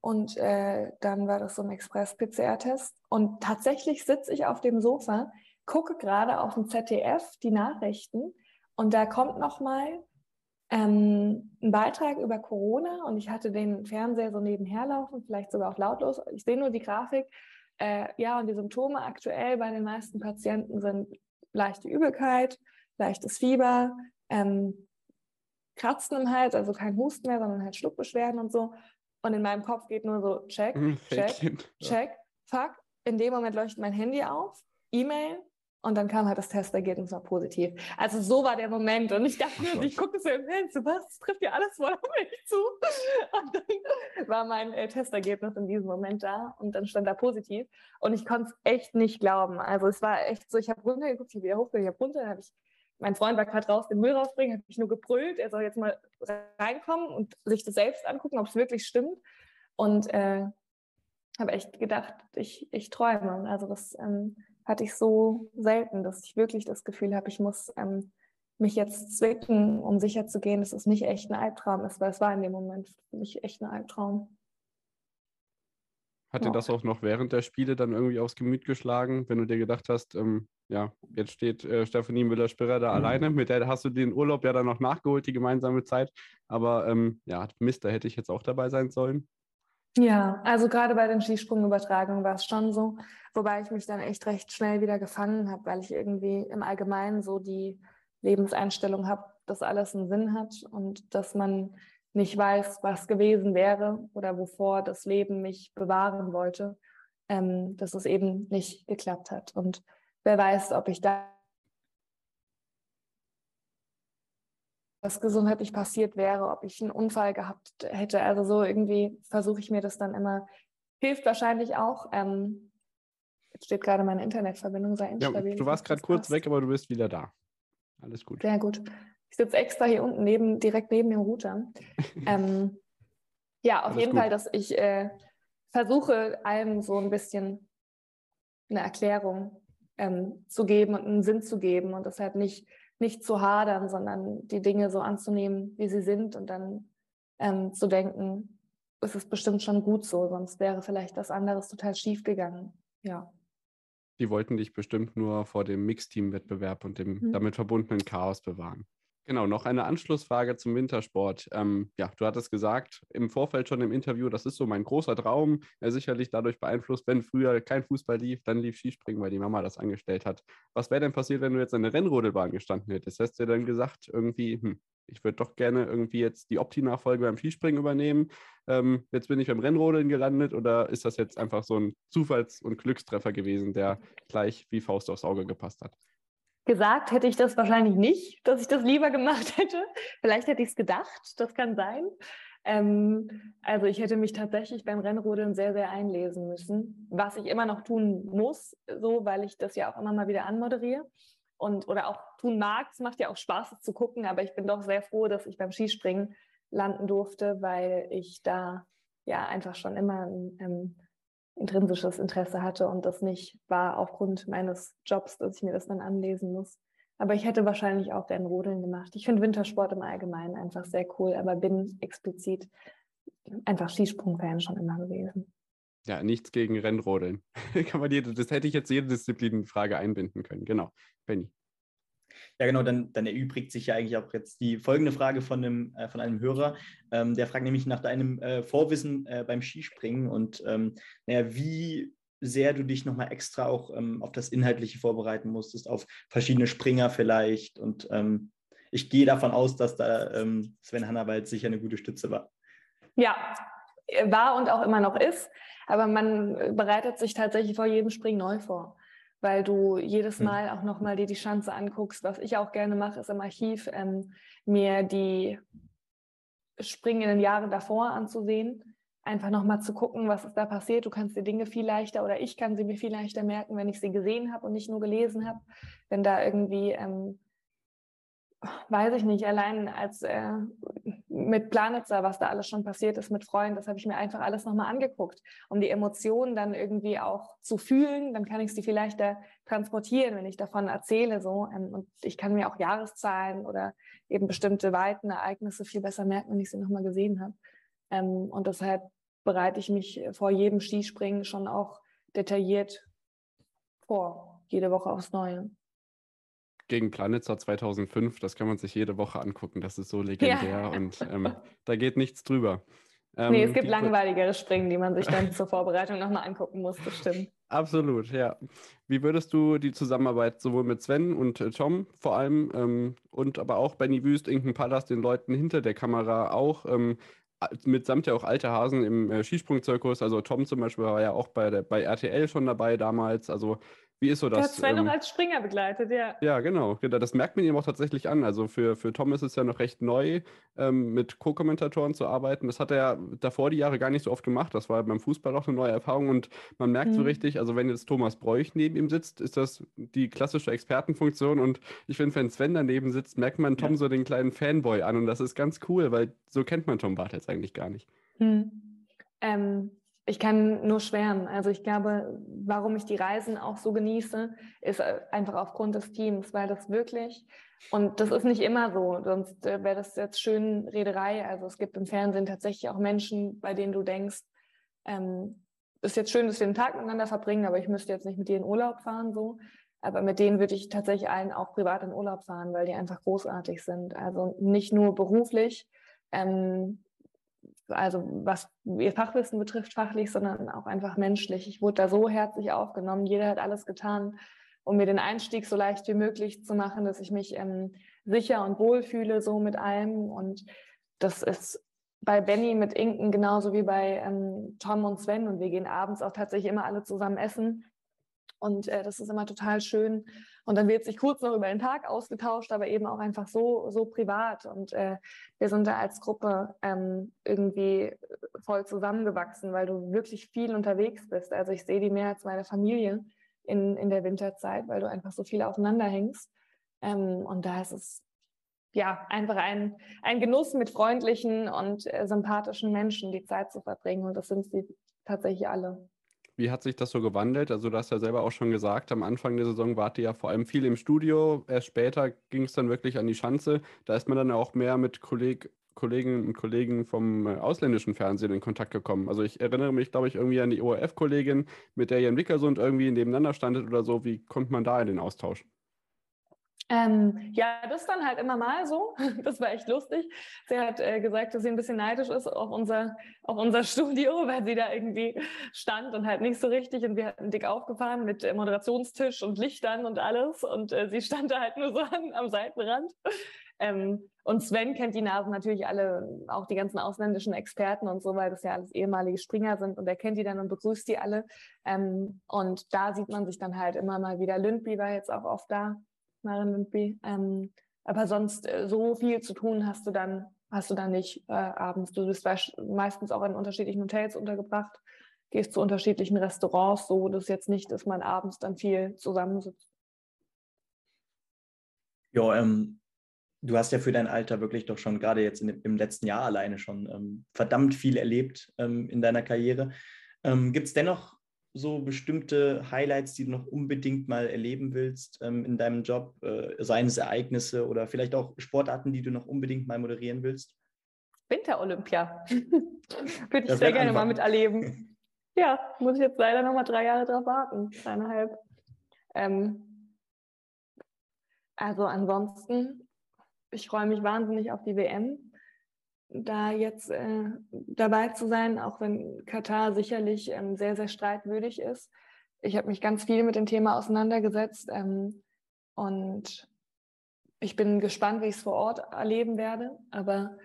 Und äh, dann war das so ein Express-PCR-Test. Und tatsächlich sitze ich auf dem Sofa, gucke gerade auf dem ZDF die Nachrichten und da kommt nochmal ähm, ein Beitrag über Corona und ich hatte den Fernseher so nebenher laufen, vielleicht sogar auch lautlos. Ich sehe nur die Grafik. Äh, ja, und die Symptome aktuell bei den meisten Patienten sind leichte Übelkeit, leichtes Fieber, ähm, Kratzen im Hals, also kein Husten mehr, sondern halt Schluckbeschwerden und so. Und in meinem Kopf geht nur so, check, Hm, check, check, fuck. In dem Moment leuchtet mein Handy auf, E-Mail und dann kam halt das Testergebnis war positiv. Also so war der Moment und ich dachte mir, ich gucke so im Fenster, was, trifft ja alles voll auf mich zu. Und dann war mein äh, Testergebnis in diesem Moment da und dann stand da positiv und ich konnte es echt nicht glauben. Also es war echt so, ich habe runtergeguckt, ich habe wieder hochgeguckt, ich habe runter, dann habe ich, mein Freund war gerade raus, den Müll rausbringen, habe ich nur gebrüllt, er soll jetzt mal reinkommen und sich das selbst angucken, ob es wirklich stimmt. Und äh, habe echt gedacht, ich, ich träume. Also das ähm, hatte ich so selten, dass ich wirklich das Gefühl habe, ich muss ähm, mich jetzt zwicken, um sicher zu gehen, dass es nicht echt ein Albtraum ist, weil es war in dem Moment für mich echt ein Albtraum. Hat dir Ja. das auch noch während der Spiele dann irgendwie aufs Gemüt geschlagen, wenn du dir gedacht hast, ähm, ja, jetzt steht äh, Stephanie Müller-Spirrer da Mhm. alleine, mit der hast du den Urlaub ja dann noch nachgeholt, die gemeinsame Zeit. Aber ähm, ja, Mist, da hätte ich jetzt auch dabei sein sollen. Ja, also gerade bei den Skisprungübertragungen war es schon so, wobei ich mich dann echt recht schnell wieder gefangen habe, weil ich irgendwie im Allgemeinen so die Lebenseinstellung habe, dass alles einen Sinn hat und dass man nicht weiß, was gewesen wäre oder wovor das Leben mich bewahren wollte, ähm, dass es eben nicht geklappt hat. Und wer weiß, ob ich da was gesundheitlich passiert wäre, ob ich einen Unfall gehabt hätte. Also so irgendwie versuche ich mir das dann immer. Hilft wahrscheinlich auch. Ähm, jetzt steht gerade meine Internetverbindung sei Ja, instabil. du warst gerade das kurz passt. weg, aber du bist wieder da. Alles gut. Sehr gut. Ich sitze extra hier unten neben, direkt neben dem Router. ähm, ja, auf Alles jeden gut. Fall, dass ich äh, versuche, allem so ein bisschen eine Erklärung ähm, zu geben und einen Sinn zu geben und deshalb nicht, nicht zu hadern, sondern die Dinge so anzunehmen, wie sie sind und dann ähm, zu denken, es ist bestimmt schon gut so, sonst wäre vielleicht was anderes total schief gegangen. Ja. Die wollten dich bestimmt nur vor dem Mixteam-Wettbewerb und dem Mhm. damit verbundenen Chaos bewahren. Genau, noch eine Anschlussfrage zum Wintersport. Ähm, ja, du hattest gesagt, im Vorfeld schon im Interview, das ist so mein großer Traum, äh, sicherlich dadurch beeinflusst, wenn früher kein Fußball lief, dann lief Skispringen, weil die Mama das angestellt hat. Was wäre denn passiert, wenn du jetzt an der Rennrodelbahn gestanden hättest? Hast du dann gesagt, irgendwie, hm, ich würde doch gerne irgendwie jetzt die Opti-Nachfolge beim Skispringen übernehmen. Ähm, jetzt bin ich beim Rennrodeln gelandet oder ist das jetzt einfach so ein Zufalls- und Glückstreffer gewesen, der gleich wie Faust aufs Auge gepasst hat? Gesagt hätte ich das wahrscheinlich nicht, dass ich das lieber gemacht hätte. Vielleicht hätte ich es gedacht, das kann sein. Ähm, also ich hätte mich tatsächlich beim Rennrodeln sehr, sehr einlesen müssen, was ich immer noch tun muss, so weil ich das ja auch immer mal wieder anmoderiere und oder auch tun mag. Es macht ja auch Spaß, das zu gucken, aber ich bin doch sehr froh, dass ich beim Skispringen landen durfte, weil ich da ja einfach schon immer ein ähm, intrinsisches Interesse hatte und das nicht war aufgrund meines Jobs, dass ich mir das dann anlesen muss. Aber ich hätte wahrscheinlich auch gern Rodeln gemacht. Ich finde Wintersport im Allgemeinen einfach sehr cool, aber bin explizit einfach Skisprung-Fan schon immer gewesen. Ja, nichts gegen Rennrodeln. Das hätte ich jetzt jede Disziplinfrage einbinden können. Genau. Benny. Ja, genau, dann, dann erübrigt sich ja eigentlich auch jetzt die folgende Frage von einem, äh, von einem Hörer. Ähm, der fragt nämlich nach deinem äh, Vorwissen äh, beim Skispringen und ähm, naja, wie sehr du dich nochmal extra auch ähm, auf das Inhaltliche vorbereiten musstest, auf verschiedene Springer vielleicht. Und ähm, ich gehe davon aus, dass da ähm, Sven Hannawald sicher eine gute Stütze war. Ja, war und auch immer noch ist. Aber man bereitet sich tatsächlich vor jedem Springen neu vor weil du jedes hm. Mal auch nochmal dir die Chance anguckst. Was ich auch gerne mache, ist im Archiv ähm, mir die springenden Jahre davor anzusehen. Einfach nochmal zu gucken, was ist da passiert. Du kannst dir Dinge viel leichter oder ich kann sie mir viel leichter merken, wenn ich sie gesehen habe und nicht nur gelesen habe. Wenn da irgendwie ähm, weiß ich nicht, allein als äh, mit Planitzer, was da alles schon passiert ist mit Freunden, das habe ich mir einfach alles nochmal angeguckt, um die Emotionen dann irgendwie auch zu fühlen. Dann kann ich sie vielleicht da transportieren, wenn ich davon erzähle. So. Ähm, und ich kann mir auch Jahreszahlen oder eben bestimmte Weiten, Ereignisse viel besser merken, wenn ich sie nochmal gesehen habe. Ähm, und deshalb bereite ich mich vor jedem Skispringen schon auch detailliert vor, jede Woche aufs Neue gegen Planitzer 2005, das kann man sich jede Woche angucken. Das ist so legendär ja. und ähm, da geht nichts drüber. Ähm, nee, es gibt langweiligere Springen, die man sich dann zur Vorbereitung nochmal angucken muss, das stimmt. Absolut, ja. Wie würdest du die Zusammenarbeit sowohl mit Sven und äh, Tom vor allem ähm, und aber auch Benny Wüst, Inken Pallas, den Leuten hinter der Kamera auch, ähm, mitsamt ja auch alte Hasen im äh, Skisprungzirkus, also Tom zum Beispiel war ja auch bei, der, bei RTL schon dabei damals, also wie ist so das? Der hat Sven ähm, noch als Springer begleitet, ja. Ja, genau. Das merkt man ihm auch tatsächlich an. Also für, für Tom ist es ja noch recht neu, ähm, mit Co-Kommentatoren zu arbeiten. Das hat er davor die Jahre gar nicht so oft gemacht. Das war beim Fußball auch eine neue Erfahrung. Und man merkt mhm. so richtig, also wenn jetzt Thomas Bräuch neben ihm sitzt, ist das die klassische Expertenfunktion. Und ich finde, wenn Sven daneben sitzt, merkt man Tom ja. so den kleinen Fanboy an. Und das ist ganz cool, weil so kennt man Tom Bartels eigentlich gar nicht. Mhm. Ähm, ich kann nur schwärmen. Also ich glaube, warum ich die Reisen auch so genieße, ist äh, einfach aufgrund des Teams, weil das wirklich, und das ist nicht immer so, sonst äh, wäre das jetzt schön Rederei. Also es gibt im Fernsehen tatsächlich auch Menschen, bei denen du denkst, ähm, ist jetzt schön, dass wir den Tag miteinander verbringen, aber ich müsste jetzt nicht mit dir in Urlaub fahren, so. Aber mit denen würde ich tatsächlich allen auch privat in Urlaub fahren, weil die einfach großartig sind. Also nicht nur beruflich, ähm, also was ihr Fachwissen betrifft, fachlich, sondern auch einfach menschlich. Ich wurde da so herzlich aufgenommen. Jeder hat alles getan, um mir den Einstieg so leicht wie möglich zu machen, dass ich mich ähm, sicher und wohl fühle, so mit allem. Und das ist bei Benny mit Inken genauso wie bei ähm, Tom und Sven. Und wir gehen abends auch tatsächlich immer alle zusammen essen. Und äh, das ist immer total schön. Und dann wird sich kurz noch über den Tag ausgetauscht, aber eben auch einfach so, so privat. Und äh, wir sind da als Gruppe ähm, irgendwie voll zusammengewachsen, weil du wirklich viel unterwegs bist. Also ich sehe die mehr als meine Familie in, in der Winterzeit, weil du einfach so viel aufeinander hängst. Ähm, und da ist es ja einfach ein, ein Genuss mit freundlichen und äh, sympathischen Menschen die Zeit zu verbringen. Und das sind sie tatsächlich alle. Wie hat sich das so gewandelt? Also du hast ja selber auch schon gesagt, am Anfang der Saison wart ihr ja vor allem viel im Studio. Erst später ging es dann wirklich an die Schanze. Da ist man dann auch mehr mit Kolleg Kolleginnen und Kollegen vom äh, ausländischen Fernsehen in Kontakt gekommen. Also ich erinnere mich, glaube ich, irgendwie an die ORF-Kollegin, mit der ihr in Wickersund irgendwie nebeneinander standet oder so. Wie kommt man da in den Austausch? Ähm, ja, das dann halt immer mal so. Das war echt lustig. Sie hat äh, gesagt, dass sie ein bisschen neidisch ist auf unser, auf unser Studio, weil sie da irgendwie stand und halt nicht so richtig. Und wir hatten dick aufgefahren mit äh, Moderationstisch und Lichtern und alles. Und äh, sie stand da halt nur so an, am Seitenrand. Ähm, und Sven kennt die Nasen natürlich alle, auch die ganzen ausländischen Experten und so, weil das ja alles ehemalige Springer sind. Und er kennt die dann und begrüßt die alle. Ähm, und da sieht man sich dann halt immer mal wieder. Lündby war jetzt auch oft da Maren Lindby. Ähm, aber sonst äh, so viel zu tun hast du dann, hast du dann nicht äh, abends. Du bist meistens auch in unterschiedlichen Hotels untergebracht, gehst zu unterschiedlichen Restaurants, so dass jetzt nicht, dass man abends dann viel zusammensitzt. Ja, ähm, du hast ja für dein Alter wirklich doch schon gerade jetzt in, im letzten Jahr alleine schon ähm, verdammt viel erlebt ähm, in deiner Karriere. Ähm, Gibt es dennoch so bestimmte Highlights, die du noch unbedingt mal erleben willst ähm, in deinem Job, äh, seien es Ereignisse oder vielleicht auch Sportarten, die du noch unbedingt mal moderieren willst? Winter-Olympia. Würde ich sehr gerne anfangen. mal miterleben. ja, muss ich jetzt leider noch mal drei Jahre drauf warten, dreieinhalb. Ähm, also ansonsten, ich freue mich wahnsinnig auf die WM, da jetzt äh, dabei zu sein, auch wenn Katar sicherlich ähm, sehr, sehr streitwürdig ist. Ich habe mich ganz viel mit dem Thema auseinandergesetzt ähm, und ich bin gespannt, wie ich es vor Ort erleben werde. Aber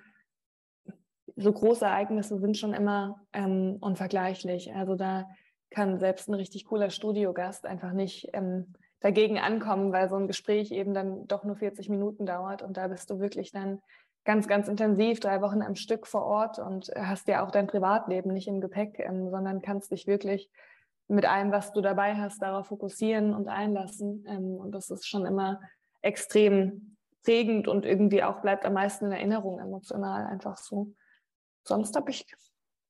so große Ereignisse sind schon immer ähm, unvergleichlich. Also da kann selbst ein richtig cooler Studiogast einfach nicht ähm, dagegen ankommen, weil so ein Gespräch eben dann doch nur 40 Minuten dauert und da bist du wirklich dann ganz, ganz intensiv drei Wochen am Stück vor Ort und hast ja auch dein Privatleben nicht im Gepäck, ähm, sondern kannst dich wirklich mit allem, was du dabei hast, darauf fokussieren und einlassen. Ähm, und das ist schon immer extrem prägend und irgendwie auch bleibt am meisten in Erinnerung emotional einfach so. Sonst habe ich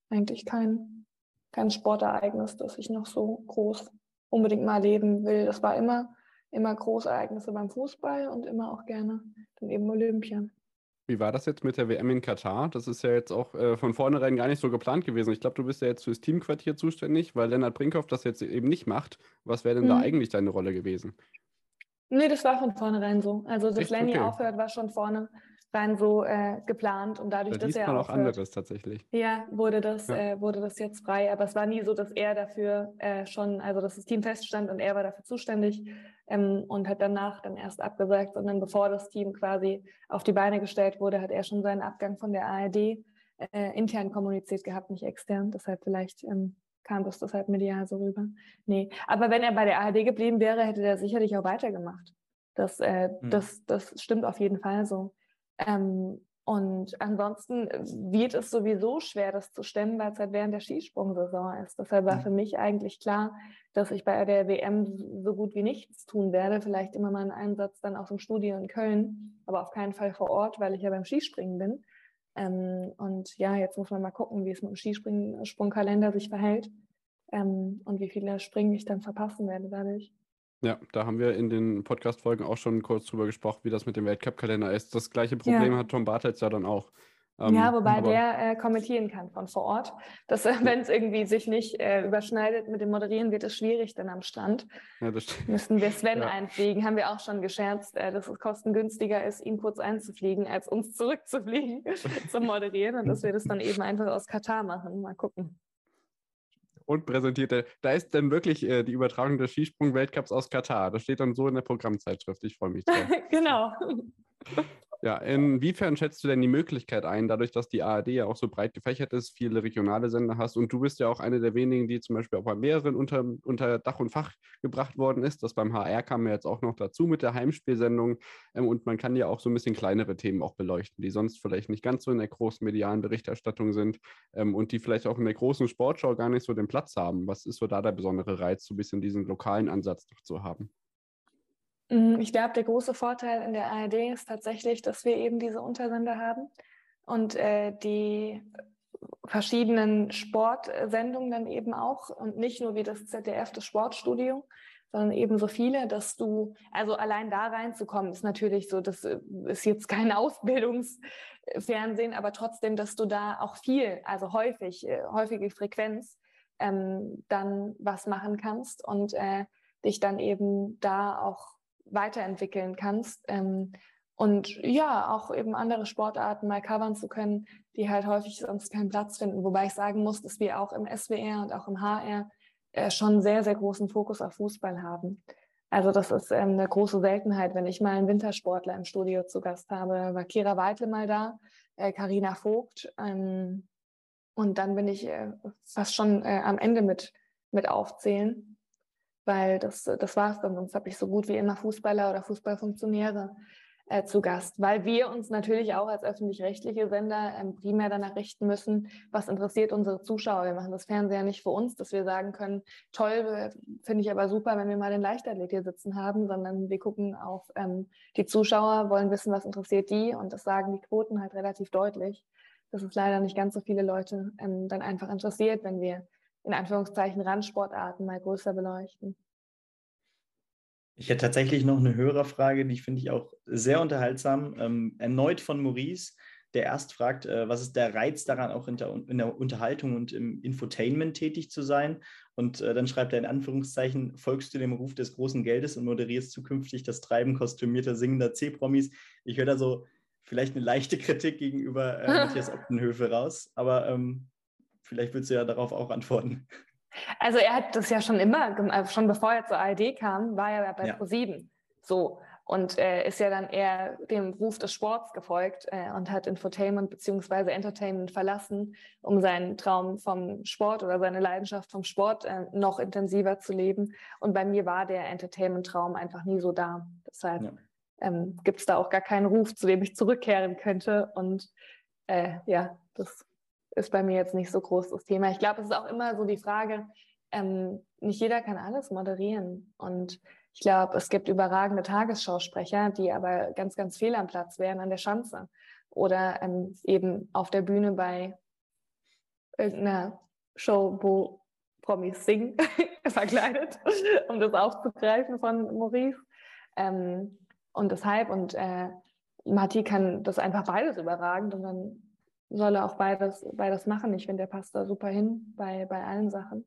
eigentlich kein, kein Sportereignis, das ich noch so groß unbedingt mal erleben will. Das war immer, immer Großereignisse beim Fußball und immer auch gerne dann eben Olympia. Wie war das jetzt mit der WM in Katar? Das ist ja jetzt auch äh, von vornherein gar nicht so geplant gewesen. Ich glaube, du bist ja jetzt fürs Teamquartier zuständig, weil Lennart Brinkhoff das jetzt eben nicht macht. Was wäre denn mhm. da eigentlich deine Rolle gewesen? Nee, das war von vornherein so. Also, dass Echt? Lenny okay. aufhört, war schon vorne rein so äh, geplant und dadurch, da dass er auch anderes tatsächlich. Ja, wurde das, ja. Äh, wurde das jetzt frei. Aber es war nie so, dass er dafür äh, schon, also dass das Team feststand und er war dafür zuständig ähm, und hat danach dann erst abgesagt, sondern bevor das Team quasi auf die Beine gestellt wurde, hat er schon seinen Abgang von der ARD äh, intern kommuniziert gehabt, nicht extern. Deshalb vielleicht ähm, kam das deshalb medial so rüber. Nee, aber wenn er bei der ARD geblieben wäre, hätte er sicherlich auch weitergemacht. Das, äh, hm. das, das stimmt auf jeden Fall so. Ähm, und ansonsten wird es sowieso schwer, das zu stemmen, weil es halt während der Skisprungsaison ist. Deshalb war für mich eigentlich klar, dass ich bei der WM so gut wie nichts tun werde. Vielleicht immer mal einen Einsatz dann aus dem Studio in Köln, aber auf keinen Fall vor Ort, weil ich ja beim Skispringen bin. Ähm, und ja, jetzt muss man mal gucken, wie es mit dem Skisprungkalender sich verhält ähm, und wie viele Springen ich dann verpassen werde dadurch. Ja, da haben wir in den Podcast-Folgen auch schon kurz drüber gesprochen, wie das mit dem Weltcup-Kalender ist. Das gleiche Problem ja. hat Tom Bartels ja dann auch. Ähm, ja, wobei der äh, kommentieren kann von vor Ort. Dass, äh, wenn es irgendwie sich nicht äh, überschneidet mit dem Moderieren, wird es schwierig dann am Strand. Ja, das stimmt. Müssen wir Sven ja. einfliegen. Haben wir auch schon gescherzt, äh, dass es kostengünstiger ist, ihn kurz einzufliegen, als uns zurückzufliegen zum Moderieren und dass wir das dann eben einfach aus Katar machen. Mal gucken und präsentierte. Da ist dann wirklich äh, die Übertragung des Skisprung-Weltcups aus Katar. Das steht dann so in der Programmzeitschrift. Ich freue mich drauf. genau. Ja, inwiefern schätzt du denn die Möglichkeit ein, dadurch, dass die ARD ja auch so breit gefächert ist, viele regionale Sender hast und du bist ja auch eine der wenigen, die zum Beispiel auch bei mehreren unter, unter Dach und Fach gebracht worden ist. Das beim HR kam ja jetzt auch noch dazu mit der Heimspielsendung ähm, und man kann ja auch so ein bisschen kleinere Themen auch beleuchten, die sonst vielleicht nicht ganz so in der großen medialen Berichterstattung sind ähm, und die vielleicht auch in der großen Sportschau gar nicht so den Platz haben. Was ist so da der besondere Reiz, so ein bisschen diesen lokalen Ansatz noch zu haben? Mm, ich glaube, der große Vorteil in der ARD ist tatsächlich, dass wir eben diese Untersender haben und äh, die verschiedenen Sportsendungen dann eben auch und nicht nur wie das ZDF, das Sportstudio, sondern eben so viele, dass du, also allein da reinzukommen, ist natürlich so, das äh, ist jetzt kein Ausbildungsfernsehen, aber trotzdem, dass du da auch viel, also häufig, äh, häufige Frequenz, ähm, dann was machen kannst und äh, dich dann eben da auch weiterentwickeln kannst. Ähm, und ja, auch eben andere Sportarten mal covern zu können, die halt häufig sonst keinen Platz finden. Wobei ich sagen muss, dass wir auch im SWR und auch im HR äh, schon sehr, sehr großen Fokus auf Fußball haben. Also das ist ähm, eine große Seltenheit, wenn ich mal einen Wintersportler im Studio zu Gast habe. War Kira Weitle mal da, Karina äh, Vogt. Ähm, und dann bin ich äh, fast schon äh, am Ende mit, mit aufzählen weil das, das war es dann. Sonst habe ich so gut wie immer Fußballer oder Fußballfunktionäre äh, zu Gast, weil wir uns natürlich auch als öffentlich-rechtliche Sender ähm, primär danach richten müssen, was interessiert unsere Zuschauer. Wir machen das Fernseher nicht für uns, dass wir sagen können, toll, finde ich aber super, wenn wir mal den Leichtathlet hier sitzen haben, sondern wir gucken auf ähm, die Zuschauer, wollen wissen, was interessiert die und das sagen die Quoten halt relativ deutlich, dass es leider nicht ganz so viele Leute ähm, dann einfach interessiert, wenn wir in Anführungszeichen Randsportarten mal größer beleuchten. Ich hätte tatsächlich noch eine Hörerfrage, die finde ich auch sehr unterhaltsam. Ähm, erneut von Maurice. der erst fragt, äh, was ist der Reiz daran, auch in der, in der, Unterhaltung und im Infotainment tätig zu sein? Und äh, dann schreibt er in Anführungszeichen, folgst du dem Ruf des großen Geldes und moderierst zukünftig das Treiben kostümierter singender C-Promis. Ich höre da so vielleicht eine leichte Kritik gegenüber äh, Matthias Optenhöfe raus, aber ähm, vielleicht willst du ja darauf auch antworten. Also er hat das ja schon immer, äh, schon bevor er zur ARD kam, war er bei ja. ProSieben. So, und äh, ist ja dann eher dem Ruf des Sports gefolgt äh, und hat Infotainment bzw. Entertainment verlassen, um seinen Traum vom Sport oder seine Leidenschaft vom Sport äh, noch intensiver zu leben. Und bei mir war der Entertainment-Traum einfach nie so da. Deshalb ja. ähm, gibt es da auch gar keinen Ruf, zu dem ich zurückkehren könnte. Und äh, ja, das ist bei mir jetzt nicht so groß das Thema. Ich glaube, es ist auch immer so die Frage, ähm, nicht jeder kann alles moderieren. Und ich glaube, es gibt überragende Tagesschausprecher, die aber ganz, ganz fehl am Platz wären an der Schanze oder ähm, eben auf der Bühne bei irgendeiner Show, wo Promis singen, verkleidet, um das aufzugreifen von Maurice. Ähm, und deshalb, und äh, Matti kann das einfach beides überragend und dann soll er auch beides, beides machen. Ich finde, der passt da super hin bei, bei allen Sachen.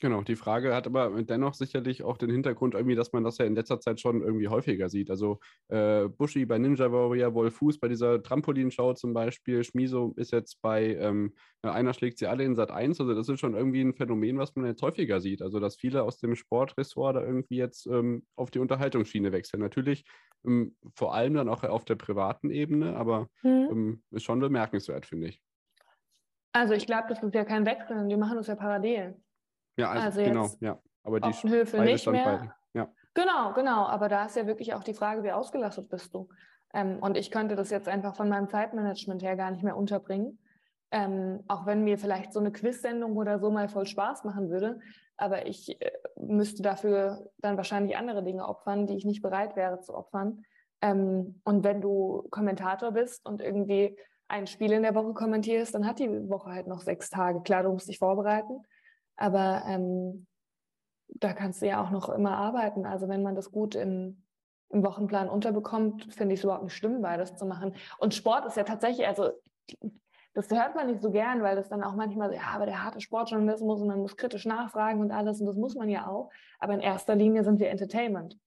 Genau, die Frage hat aber dennoch sicherlich auch den Hintergrund irgendwie, dass man das ja in letzter Zeit schon irgendwie häufiger sieht. Also äh, Bushi bei Ninja Warrior, Wolfus bei dieser Trampolinshow zum Beispiel, Schmiso ist jetzt bei ähm, Einer schlägt sie alle in Sat 1. Also das ist schon irgendwie ein Phänomen, was man jetzt häufiger sieht. Also dass viele aus dem Sportressort da irgendwie jetzt ähm, auf die Unterhaltungsschiene wechseln. Natürlich ähm, vor allem dann auch auf der privaten Ebene, aber mhm. ist schon bemerkenswert, finde ich. Also ich glaube, das ist ja kein Wechsel, die machen das ja parallel. Ja, also, also genau, ja. Aber die Höfe nicht mehr. Ja. Genau, genau. Aber da ist ja wirklich auch die Frage, wie ausgelastet bist du? Ähm, und ich könnte das jetzt einfach von meinem Zeitmanagement her gar nicht mehr unterbringen. Ähm, auch wenn mir vielleicht so eine Quiz-Sendung oder so mal voll Spaß machen würde. Aber ich äh, müsste dafür dann wahrscheinlich andere Dinge opfern, die ich nicht bereit wäre zu opfern. Ähm, und wenn du Kommentator bist und irgendwie ein Spiel in der Woche kommentierst, dann hat die Woche halt noch sechs Tage. Klar, du musst dich vorbereiten. Aber ähm, da kannst du ja auch noch immer arbeiten. Also wenn man das gut im, im Wochenplan unterbekommt, finde ich es überhaupt nicht schlimm, beides zu machen. Und Sport ist ja tatsächlich, also das hört man nicht so gern, weil das dann auch manchmal, ja, aber der harte Sportjournalismus und man muss kritisch nachfragen und alles und das muss man ja auch. Aber in erster Linie sind wir Entertainment.